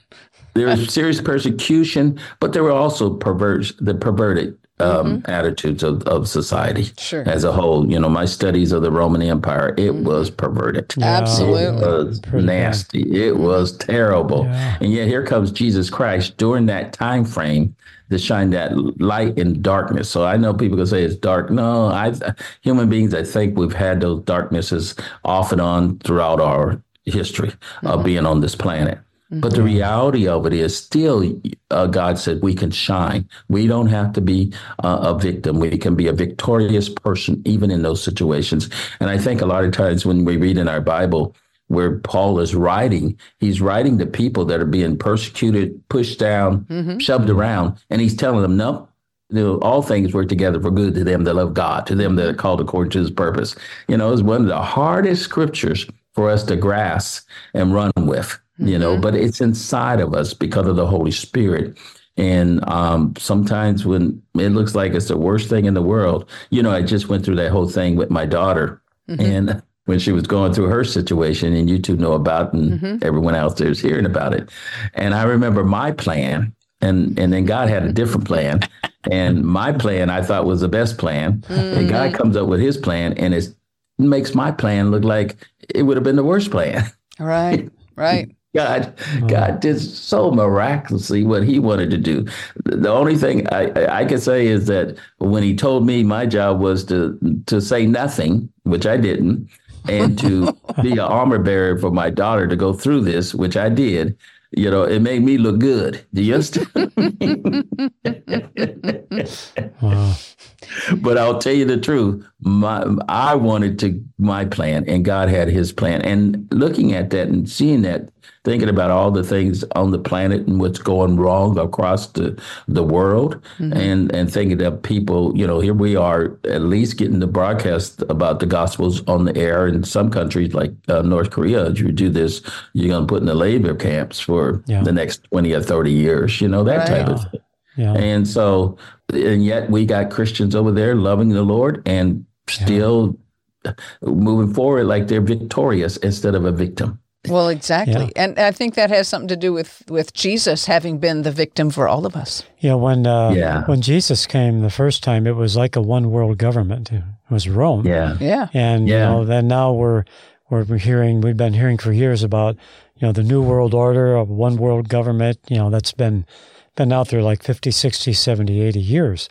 there was serious persecution, but there were also perverse the perverted um, mm-hmm. attitudes of, of society sure. as a whole. You know, my studies of the Roman Empire, it mm-hmm. was perverted. Yeah. Absolutely. It was Pretty nasty. Bad. It was terrible. Yeah. And yet here comes Jesus Christ during that time frame to shine that light in darkness. So I know people can say it's dark. No, I human beings, I think we've had those darknesses off and on throughout our history mm-hmm. of being on this planet. Mm-hmm. But the reality of it is still, uh, God said we can shine. We don't have to be uh, a victim. We can be a victorious person even in those situations. And I think a lot of times when we read in our Bible, where Paul is writing, he's writing to people that are being persecuted, pushed down, mm-hmm. shoved around, and he's telling them, no, know, all things work together for good to them that love God, to them that are called according to his purpose. You know, it's one of the hardest scriptures for us to grasp and run with, mm-hmm. you know, mm-hmm. but it's inside of us because of the Holy Spirit. And um, sometimes when it looks like it's the worst thing in the world, you know, I just went through that whole thing with my daughter. Mm-hmm. And when she was going through her situation, and you two know about, and mm-hmm. everyone else there is hearing about it. And I remember my plan, and and then God had a different plan, and my plan I thought was the best plan, mm-hmm. and God comes up with His plan, and it makes my plan look like it would have been the worst plan. Right, right. God, God did so miraculously what He wanted to do. The only thing I, I can say is that when He told me my job was to to say nothing, which I didn't, and to be an armor bearer for my daughter to go through this, which I did. You know, it made me look good. Do you understand? wow. But I'll tell you the truth. My I wanted to my plan, and God had His plan. And looking at that and seeing that thinking about all the things on the planet and what's going wrong across the, the world mm-hmm. and, and thinking that people, you know, here we are at least getting the broadcast about the gospels on the air in some countries like uh, North Korea. If you do this, you're going to put in the labor camps for yeah. the next 20 or 30 years, you know, that right. type of thing. Yeah. And so, and yet we got Christians over there loving the Lord and still yeah. moving forward like they're victorious instead of a victim. Well, exactly. Yeah. And I think that has something to do with, with Jesus having been the victim for all of us. Yeah, when uh, yeah. when Jesus came the first time, it was like a one world government. It was Rome. Yeah. Yeah. And yeah. you know, then now we're we're hearing we've been hearing for years about, you know, the new world order of one world government, you know, that's been been out there like 50, 60, 70, 80 years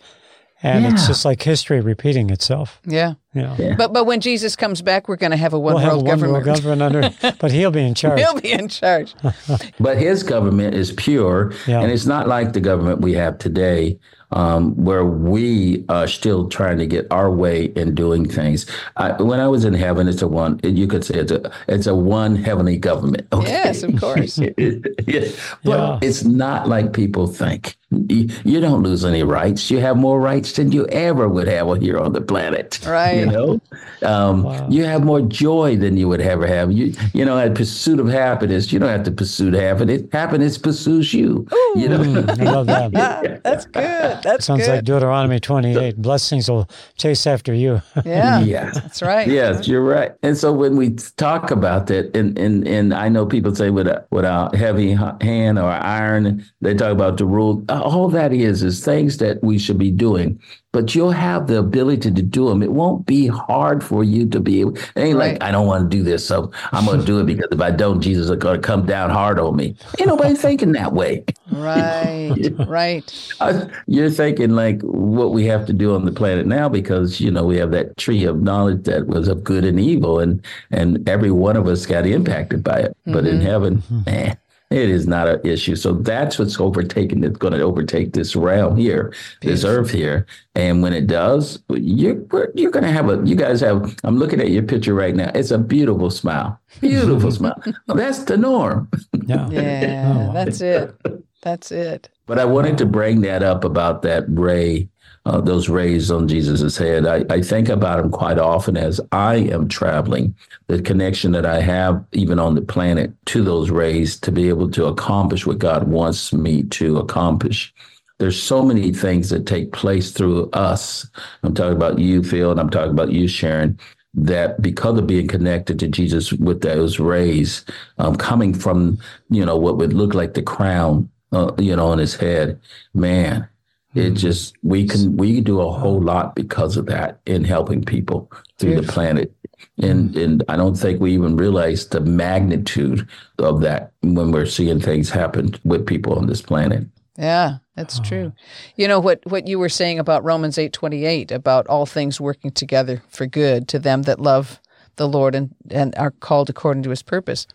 and yeah. it's just like history repeating itself. Yeah. Yeah. yeah. But but when Jesus comes back, we're going to have a one we'll world have a one government. World government under, but he'll be in charge. He'll be in charge. but his government is pure, yeah. and it's not like the government we have today, um, where we are still trying to get our way in doing things. I, when I was in heaven, it's a one. You could say it's a it's a one heavenly government. Okay? Yes, of course. yeah. But it's not like people think. You, you, don't lose any rights. You have more rights than you ever would have here on the planet. Right. You know, um, wow. you have more joy than you would ever have. You you know, at pursuit of happiness, you don't have to pursue happiness. Happiness pursues you. Ooh. You know, mm, I love that. That's good. That's sounds good. like Deuteronomy twenty eight. Blessings will chase after you. Yeah. yeah. That's right. Yes, you're right. And so when we talk about that, and and and I know people say with a with a heavy hand or iron, they talk about the rule. All that is is things that we should be doing but you'll have the ability to do them. It won't be hard for you to be able. It ain't right. like I don't want to do this, so I'm going to do it because if I don't, Jesus is going to come down hard on me. Ain't nobody thinking that way. Right, right. You're thinking like what we have to do on the planet now because you know we have that tree of knowledge that was of good and evil, and and every one of us got impacted by it. Mm-hmm. But in mm-hmm. heaven, man it is not an issue. So that's what's overtaking. It's going to overtake this realm here, this earth here. And when it does, you're you're going to have a. You guys have. I'm looking at your picture right now. It's a beautiful smile. Beautiful smile. That's the norm. Yeah, yeah, oh, that's it. That's it. But I wanted to bring that up about that ray uh, those rays on Jesus's head. I, I think about them quite often as I am traveling, the connection that I have even on the planet to those rays to be able to accomplish what God wants me to accomplish. There's so many things that take place through us. I'm talking about you, Phil, and I'm talking about you, Sharon, that because of being connected to Jesus with those rays um, coming from, you know, what would look like the crown, uh, you know, on his head, man, it mm-hmm. just we can we do a whole lot because of that in helping people through yes. the planet. And mm-hmm. and I don't think we even realize the magnitude of that when we're seeing things happen with people on this planet. Yeah, that's true. You know what what you were saying about Romans 8:28 about all things working together for good to them that love the Lord and and are called according to his purpose.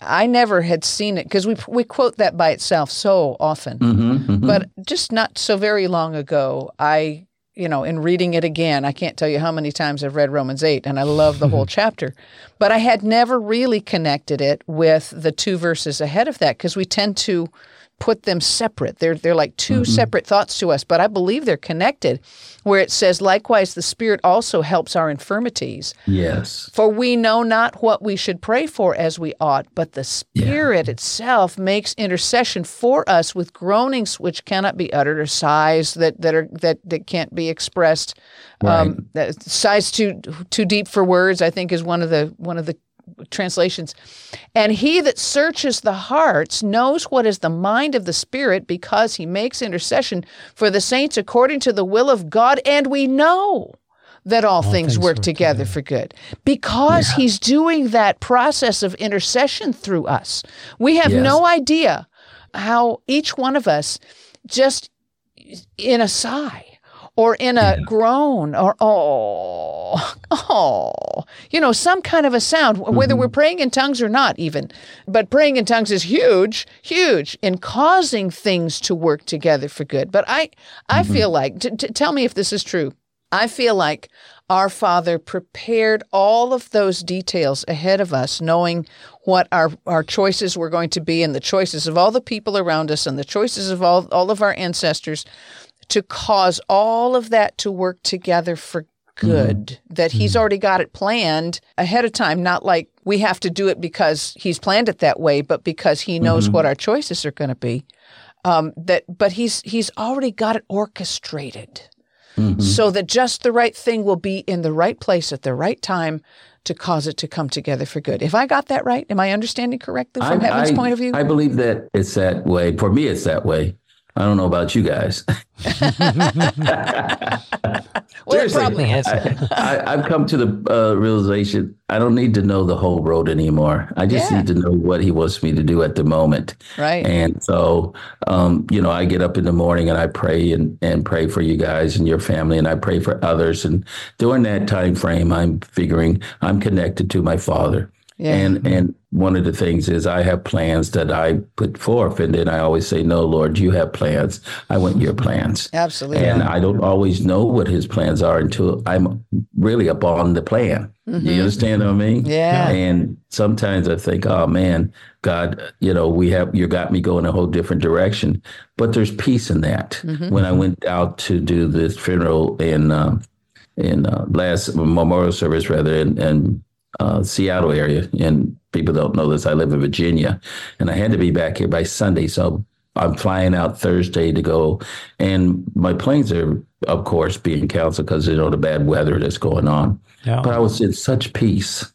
I never had seen it because we we quote that by itself so often, mm-hmm, mm-hmm. but just not so very long ago, I you know in reading it again, I can't tell you how many times I've read Romans eight, and I love the whole chapter, but I had never really connected it with the two verses ahead of that because we tend to put them separate. They're they're like 2 separate thoughts to us, but I believe they're connected. Where it says, likewise, the Spirit also helps our infirmities. Yes. For we know not what we should pray for as we ought, but the Spirit itself makes intercession for us with groanings which cannot be uttered, or sighs that, that are that, that can't be expressed. Um, sighs too too deep for words, I think, is one of the one of the translations. And he that searches the hearts knows what is the mind of the Spirit because he makes intercession for the saints according to the will of God. And we know that all, things, things work work together for good because he's doing that process of intercession through us. We have Yes. no idea how each one of us just in a sigh or in a groan or oh oh you know some kind of a sound whether mm-hmm. we're praying in tongues or not even. But praying in tongues is huge huge in causing things to work together for good. But i i mm-hmm. feel like t- t- tell me if this is true. I feel like our father prepared all of those details ahead of us knowing what our, our choices were going to be and the choices of all the people around us and the choices of all, all of our ancestors to cause all of that to work together for good mm-hmm. that he's mm-hmm. already got it planned ahead of time. Not like we have to do it because he's planned it that way but because he knows mm-hmm. what our choices are going to be. Um, that but he's he's already got it orchestrated so that just the right thing will be in the right place at the right time to cause it to come together for good. If i got that right? Am i understanding correctly from I- heaven's I- point of view? I believe that it's that way. For me, it's that way. I don't know about you guys. well probably is I, I've come to the uh, realization I don't need to know the whole road anymore. I just Yeah. need to know what he wants me to do at the moment. right And so, um, you know, I get up in the morning and I pray and, and pray for you guys and your family, and I pray for others. And during that time frame, I'm figuring I'm connected to my Father. Yeah. And and one of the things is I have plans that I put forth, and then I always say, "No, Lord, you have plans. I want your plans." absolutely And I don't always know what His plans are until I'm really up on the plan. You understand what I mean? Mm-hmm. Yeah. And sometimes I think, oh man, God, you know, we have you got me going a whole different direction. But there's peace in that. Mm-hmm. When I went out to do this funeral in um, in uh, last memorial service, rather in, in uh, Seattle area, and people don't know this. I live in Virginia, and I had to be back here by Sunday, so I'm flying out Thursday to go, and my planes are, of course, being canceled because you know the bad weather that's going on. Yeah. But I was in such peace,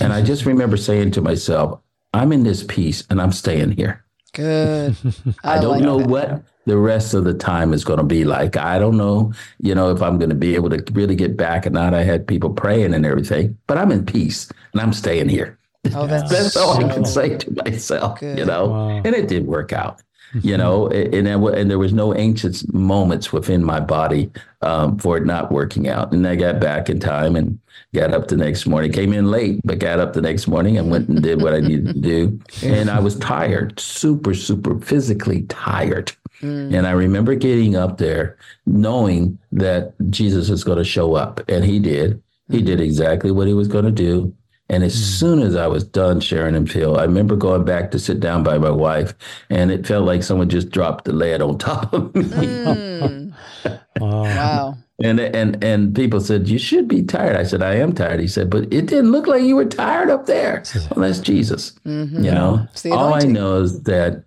and I just remember saying to myself, "I'm in this peace, and I'm staying here." good I, don't like know that. what the rest of the time is going to be like. I don't know, you know, if I'm going to be able to really get back or not. I had people praying and everything, but I'm in peace and I'm staying here. Oh that's, That's all I can say to myself, Good. you know. Wow. And it did work out, you know. and and, there and there was no anxious moments within my body um, for it not working out. And I got back in time and got up the next morning. Came in late, but got up the next morning and went and did what I needed to do. And I was tired, super, super physically tired. And I remember getting up there knowing that Jesus is going to show up. And he did. He did exactly what he was going to do. And as soon as I was done, Sharon and Phil, I remember going back to sit down by my wife, and it felt like someone just dropped the lead on top of me. Mm, Wow. wow And and and people said, You should be tired. I said, I am tired. He said, But it didn't look like you were tired up there. Well, that's Jesus. You know, It's all I know is that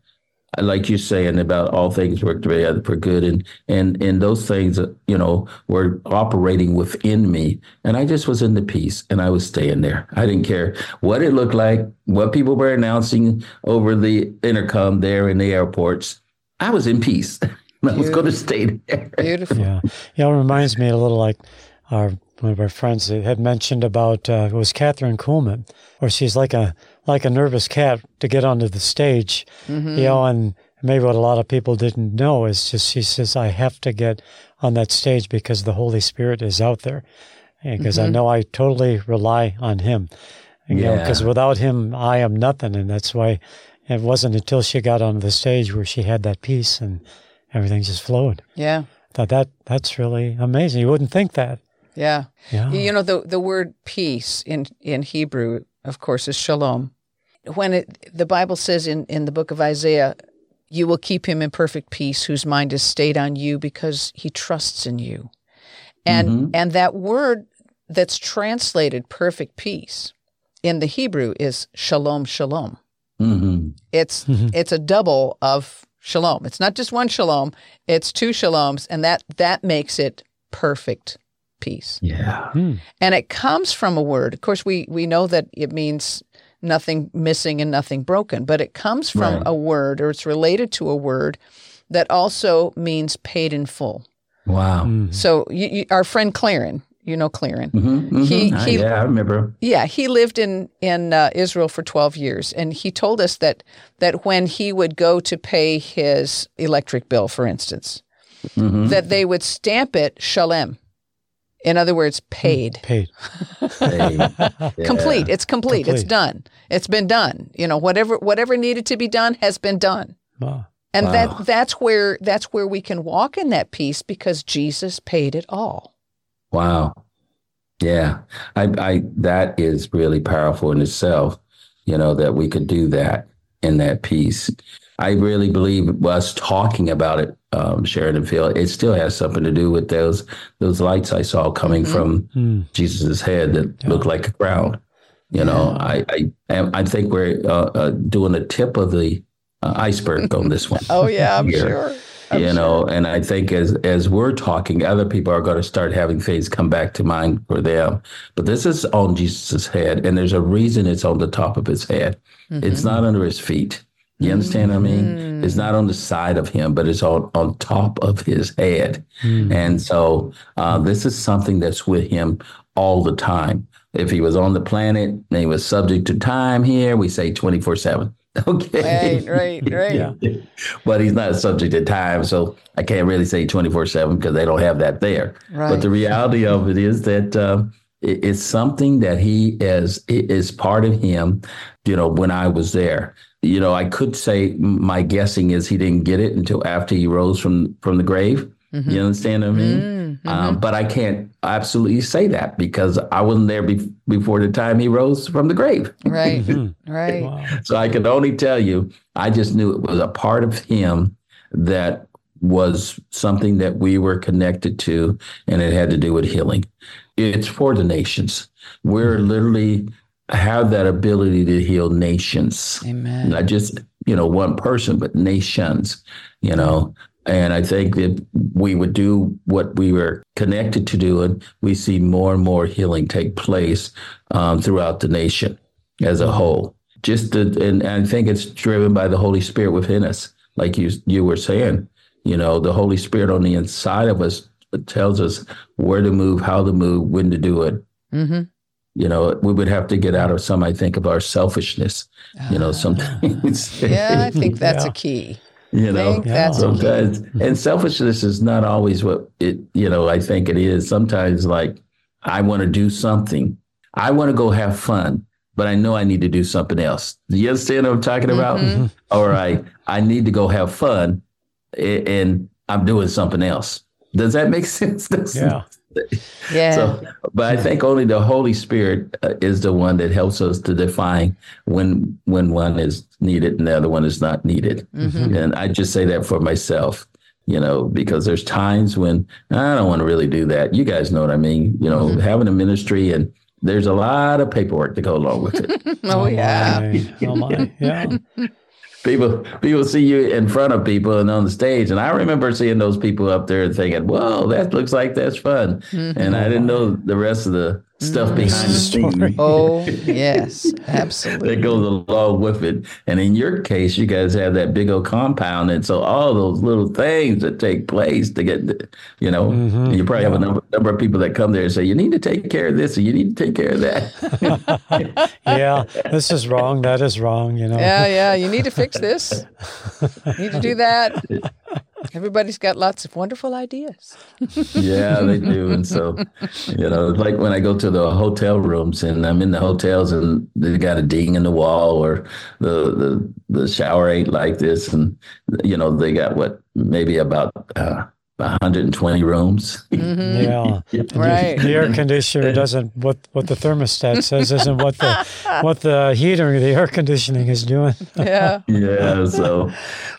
like you're saying about all things work together for good. And and and those things uh, you know were operating within me. And i just was in the peace and i was staying there. I didn't care what it looked like what people were announcing over the intercom there in the airports. I was in peace. I was going to stay there. Beautiful. Yeah. Yeah, it reminds me a little like our one of our friends that had mentioned about uh, it was Kathryn Kuhlman, where she's like a like a nervous cat to get onto the stage, mm-hmm. you know, and maybe what a lot of people didn't know is just she says I have to get on that stage because the Holy Spirit is out there, because I mm-hmm. know I totally rely on Him, you know, Yeah. because without Him I am nothing, and that's why it wasn't until she got onto the stage where she had that peace and everything just flowed yeah thought that that's really amazing. You wouldn't think that. yeah Yeah. You know the the word peace in in Hebrew, of course, is shalom. When it the Bible says in in the book of Isaiah, you will keep him in perfect peace whose mind is stayed on you because he trusts in you. And Mhm. and that word that's translated perfect peace in the Hebrew is shalom shalom. hmm It's it's a double of shalom. It's not just one shalom, it's two shaloms and that that makes it perfect peace. Yeah. Hmm. And it comes from a word. Of course we we know that it means nothing missing and nothing broken, but it comes from Right. a word or it's related to a word that also means paid in full. Wow. Mhm. So you, you, our friend Claren, you know Claren. hmm He- he- yeah, I remember. Yeah, he lived in in uh, Israel for 12 years and he told us that that when he would go to pay his electric bill for instance, hmm that they would stamp it shalem. In other words, paid. Mm, paid. Complete. It's complete. It's done. It's been done. You know, whatever whatever needed to be done has been done. Wow. And Wow. that that's where that's where we can walk in that peace because Jesus paid it all. Wow. Yeah. I, I, that is really powerful in itself, you know, that we could do that in that piece. I really believe us talking about it, um, Sharon and Phil, it still has something to do with those, those lights I saw coming Mhm. from Hmm. Jesus's head that Yeah. looked like a crown. You know, I, I, I think we're uh, uh, doing the tip of the uh, iceberg on this one. Oh yeah, I'm Here. sure. I'm you know and i think as as we're talking other people are going to start having things come back to mind for them but this is on jesus' head and there's a reason it's on the top of his head it's not under his feet you understand what i mean it's not on the side of him but it's on on top of his head Hmm. and so uh, this is something that's with him all the time if he was on the planet and he was subject to time here we say 24 7 okay Right, right, right. Yeah. but he's not subject to time, so I can't really say twenty four seven because they don't have that there. Right. But the reality of it is that uh, it's something that he is it is part of him. You know, when I was there, you know, I could say my guessing is he didn't get it until after he rose from from the grave. Mm-hmm. You understand what I mean? Mm, Um, but I can't absolutely say that because I wasn't there be- before the time he rose from the grave. Right, Mhm. right. Wow. So I can only tell you, I just knew it was a part of him that was something that we were connected to, and it had to do with healing. It's for the nations. We're literally have that ability to heal nations, Amen. not just you know one person, but nations. You know, and I think that we would do what we were connected to do, and we see more and more healing take place um, throughout the nation as a whole. Just the, and I think it's driven by the Holy Spirit within us, like you you were saying. You know, the Holy Spirit on the inside of us tells us where to move, how to move, when to do it. Mm-hmm. You know, we would have to get out of some, I think, of our selfishness. You know, sometimes. Ah. Yeah, I think that's Yeah. a key. you know, think that's sometimes and selfishness is not always what it you know i think it is sometimes like i want to do something i want to go have fun but i know i need to do something else do you understand what i'm talking about Mhm. or i i need to go have fun and i'm doing something else does that make sense Yeah. Yeah. so, but I think only the Holy Spirit uh, is the one that helps us to define when when one is needed and the other one is not needed. Mhm. And I just say that for myself, you know, because there's times when I don't want to really do that. You guys know what I mean. You know, Mhm. having a ministry and there's a lot of paperwork to go along with it. oh yeah. my. Oh my. Yeah. people people see you in front of people and on the stage. And i remember seeing those people up there and thinking whoa that looks like that's fun. And i didn't know the rest of the stuff behind the Story. scenes Oh yes, absolutely. that goes along with it and in your case you guys have that big old compound and so all those little things that take place to get you know Mhm. you probably have a number, number of people that come there and say you need to take care of this and you need to take care of that Yeah. This is wrong. That is wrong. You know. Yeah, yeah. You need to fix this. You need to do that. Everybody's got lots of wonderful ideas. yeah, they do. And so, you know, like when I go to the hotel rooms and I'm in the hotels and they got a ding in the wall or the the, the shower ain't like this, and you know they got what maybe about uh, 120 rooms. Mhm. Yeah. Yeah. Right. The air conditioner doesn't what what the thermostat says isn't what the what the heater the air conditioning is doing. Yeah. yeah so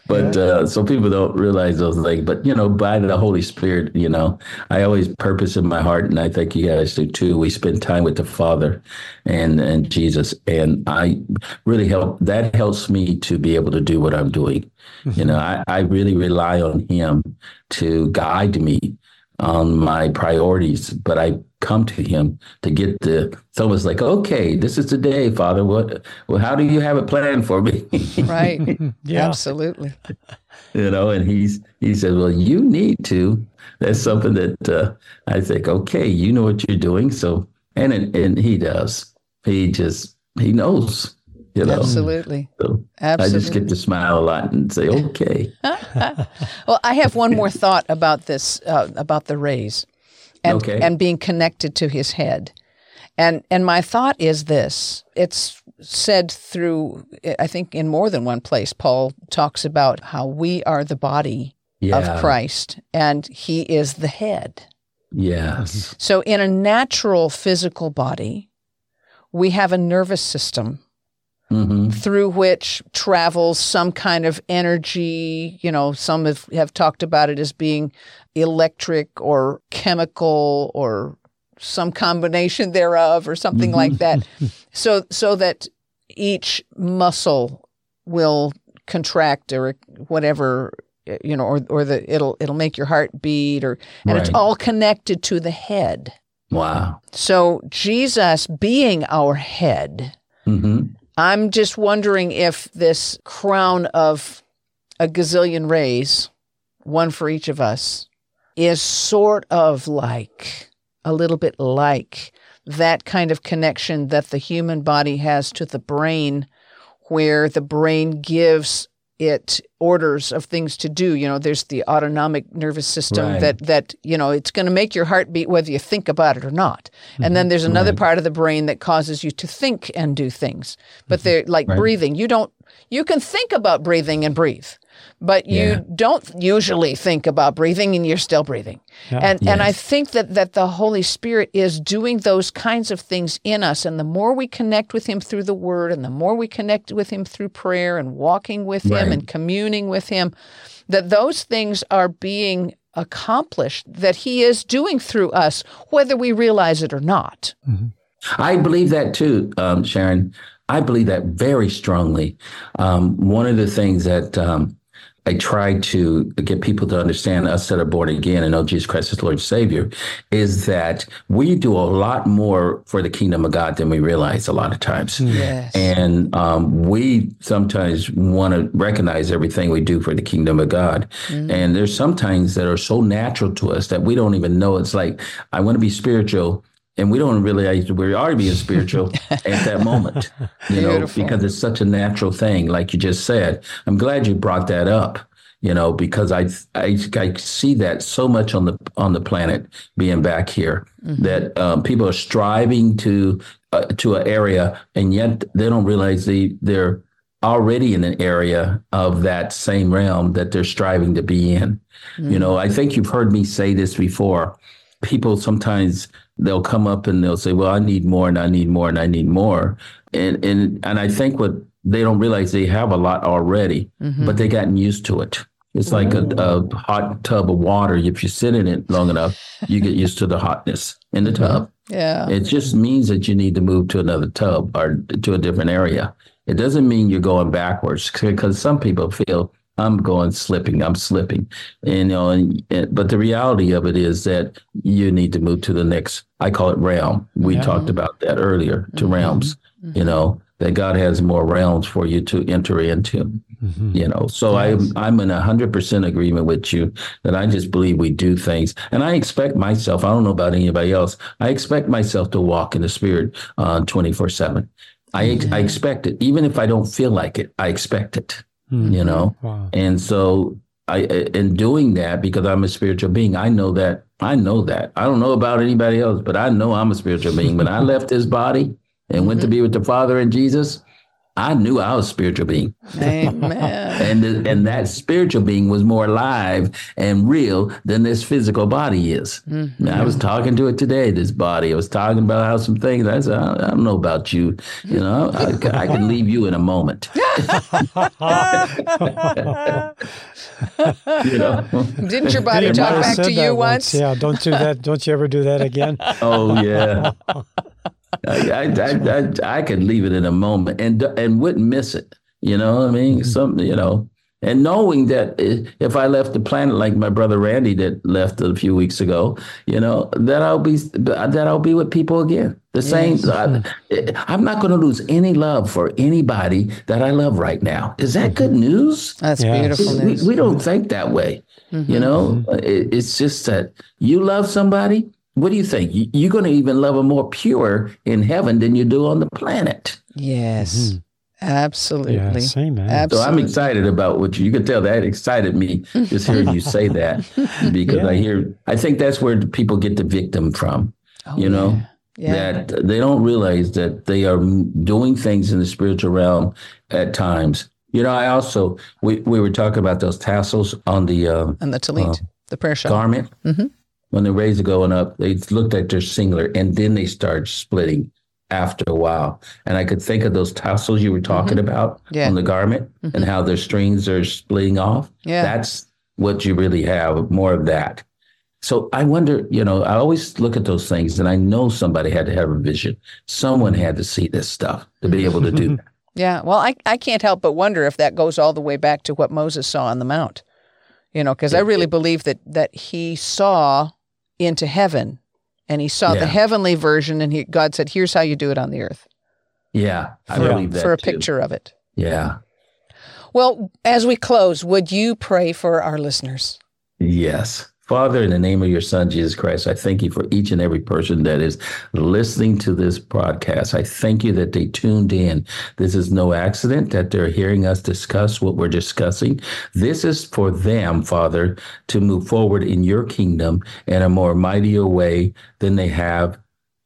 but uh so people don't realize those things but you know by the holy spirit you know i always purpose in my heart and i think you guys do too we spend time with the father and and jesus and i really help that helps me to be able to do what i'm doing you know i, I really rely on him to guide me on my priorities but i come to him to get the so it's like okay this is the day father what well how do you have it planned for me Right. Yeah. Absolutely. you know and he's he said well you need to that's something that uh, i think okay you know what you're doing so and and, and he does he just he knows you know Absolutely. so Absolutely. i just get to smile a lot and say okay Well, I have one more thought about this, uh, about the rays, and Okay. and being connected to his head, and and my thought is this: it's said through, I think, in more than one place. Paul talks about how we are the body yeah of Christ, and He is the head. yes So, in a natural physical body, we have a nervous system hmm through which travels some kind of energy. You know, some have, have talked about it as being electric or chemical or some combination thereof or something like that. So, so that each muscle will contract or whatever, you know, or, or the, it'll, it'll make your heart beat or, and it's all connected to the head. wow So Jesus being our head, hmm I'm just wondering if this crown of a gazillion rays, one for each of us, is sort of like a little bit like that kind of connection that the human body has to the brain, where the brain gives it orders of things to do. You know, there's the autonomic nervous system Right. that that you know it's going to make your heart beat whether you think about it or not. And then mm-hmm. there's another Right. part of the brain that causes you to think and do things. But mm-hmm. they're like Right. breathing. You don't you can think about breathing and breathe, but you Yeah. don't usually think about breathing and you're still breathing. Yeah. And and I think that that the Holy Spirit is doing those kinds of things in us and the more we connect with him through the word and the more we connect with him through prayer and walking with him and communing with him that those things are being accomplished that he is doing through us whether we realize it or not. I believe that too, um, Sharon. I believe that very strongly. Um, one of the things that um, I try to get people to understand, us that are born again and know Jesus Christ as Lord and Savior, is that we do a lot more for the kingdom of God than we realize a lot of times. Yes. And um, we sometimes want to recognize everything we do for the kingdom of God. And there's sometimes that are so natural to us that we don't even know. It's like, I want to be spiritual. And we don't realize we are being spiritual at that moment, you know, Beautiful. because it's such a natural thing, like you just said. I'm glad you brought that up, you know, because I I, I see that so much on the on the planet being back here that um, people are striving to uh, to an area, and yet they don't realize they they're already in an area of that same realm that they're striving to be in. You know, I think you've heard me say this before. People sometimes they'll come up and they'll say, "Well, I need more, and I need more, and I need more," and and and I think what they don't realize they have a lot already, mm-hmm. but they gotten used to it. It's like a, a oh. hot tub of water. If you sit in it long enough, you get used to the hotness in the tub. Yeah. It just means that you need to move to another tub or to a different area. It doesn't mean you're going backwards because some people feel I'm going slipping, I'm slipping, you know. And, and- but the reality of it is that you need to move to the next. I call it realm. We Yeah. talked about that earlier. To mm-hmm. realms, mm-hmm. you know, that God has more realms for you to enter into. Mhm. You know, so I'm I'm in hundred percent agreement with you that I just believe we do things, and I expect myself. I don't know about anybody else. I expect myself to walk in the Spirit uh, twenty four seven. I I expect it, even if I don't feel like it. I expect it. Mhm. You know, Wow. and so I in doing that because I'm a spiritual being. I know that. I know that. I don't know about anybody else, but I know I'm a spiritual being. When I left this body and went to be with the Father and Jesus, I knew I was a spiritual being. Amen. and the, and that spiritual being was more alive and real than this physical body is. Mm-hmm. I was talking to it today. This body. I was talking about how some things. I said, I, I don't know about you. You know, I, I can leave you in a moment. you know. Didn't your body You talk back to that you once? Yeah, don't do that. Don't you ever do that again? Oh yeah. I, I, I, I, I could leave it in a moment and and wouldn't miss it. You know what I mean? Mm-hmm. Some, you know, and knowing that if I left the planet like my brother Randy that left a few weeks ago, you know, that I'll be that I'll be with people again. The same. I, I'm not going to lose any love for anybody that I love right now. Is that good mm-hmm. news? That's Yes. beautiful we, news. we don't think that way. You mm-hmm. know, it, it's just that you love somebody. What do you think? You- You're going to even love them more pure in heaven than you do on the planet. yes. Absolutely. Yes, amen. So I'm excited about what you, you can tell that excited me just hearing you say that because I hear I think that's where people get the victim from. Oh, you know yeah. that they don't realize that they are doing things in the spiritual realm at times. You know, I also we, we were talking about those tassels on the uh, And the tallit, the prayer shawl. garment. Mhm. When the rays are going up, they looked at their singular and then they start splitting after a while. And I could think of those tassels you were talking about Mm-hmm. Yeah. Mm-hmm. on the garment and how their strings are splitting off. Yeah. That's what you really have, more of that. So I wonder, you know, I always look at those things and I know somebody had to have a vision. Someone had to see this stuff to be able to do that. Yeah. Well, I, I can't help but wonder if that goes all the way back to what Moses saw on the Mount. You know, because I really believe that that he saw into heaven and he saw Yeah. the heavenly version and he, God said, here's how you do it on the earth Yeah, I for, believe that for a too. picture of it. Yeah. Well, as we close, would you pray for our listeners? Yes. Father, in the name of your son, Jesus Christ, I thank you for each and every person that is listening to this broadcast. I thank you that they tuned in. This is no accident that they're hearing us discuss what we're discussing. This is for them, Father, to move forward in your kingdom in a more mightier way than they have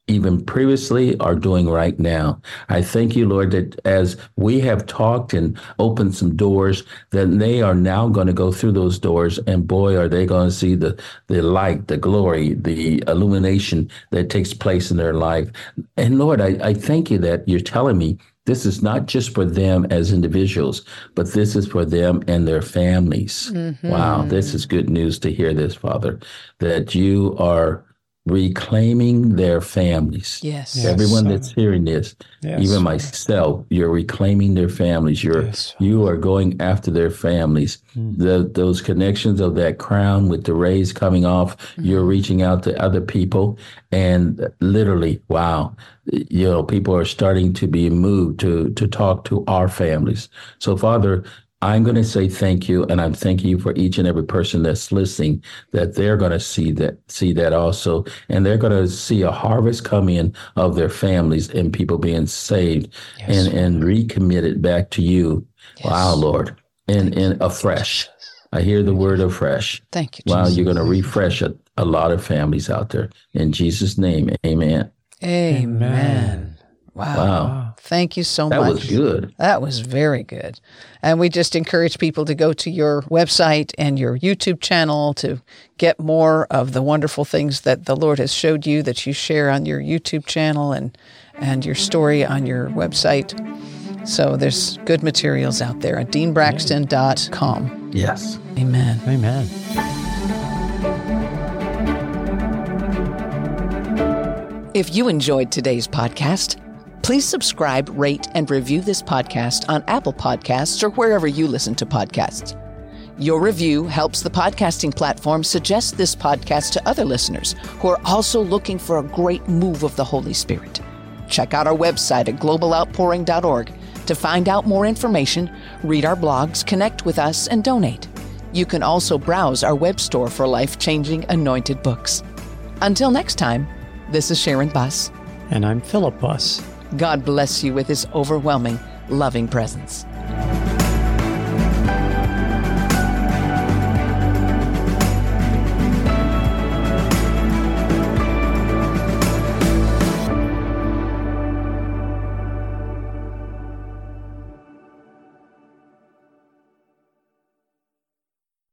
even previously are doing right now. I thank you, Lord, that as we have talked and opened some doors, that they are now going to go through those doors, and boy, are they going to see the the light, the glory, the illumination that takes place in their life. And Lord, I, I thank you that you're telling me this is not just for them as individuals, but this is for them and their families. Mm-hmm. Wow, this is good news to hear this, Father, that you are reclaiming their families. Yes. Yes. Everyone that's hearing this, Yes. even myself, you're reclaiming their families. You're Yes. you are going after their families. Hmm. The, those connections of that crown with the rays coming off, mm-hmm. you're reaching out to other people, and literally, wow, you know, people are starting to be moved to to talk to our families. So, Father. I'm going to say thank you, and I'm thanking you for each and every person that's listening. That they're going to see that, see that also, and they're going to see a harvest come in of their families and people being saved and and recommitted back to you. Wow, Lord, and and afresh. I hear the word afresh. Thank you. Wow, Jesus. you're going to refresh a, a lot of families out there. In Jesus' name, Amen. Amen. Wow. Wow, Thank you so that much. That was good. That was very good. And we just encourage people to go to your website and your YouTube channel to get more of the wonderful things that the Lord has showed you that you share on your YouTube channel and, and your story on your website. So there's good materials out there at deanbraxton.com. Yes. Amen. Amen. If you enjoyed today's podcast, please subscribe, rate, and review this podcast on Apple Podcasts or wherever you listen to podcasts. Your review helps the podcasting platform suggest this podcast to other listeners who are also looking for a great move of the Holy Spirit. Check out our website at globaloutpouring.org to find out more information, read our blogs, connect with us, and donate. You can also browse our web store for life changing anointed books. Until next time, this is Sharon Buss. And I'm Philip Buss. God bless you with his overwhelming, loving presence.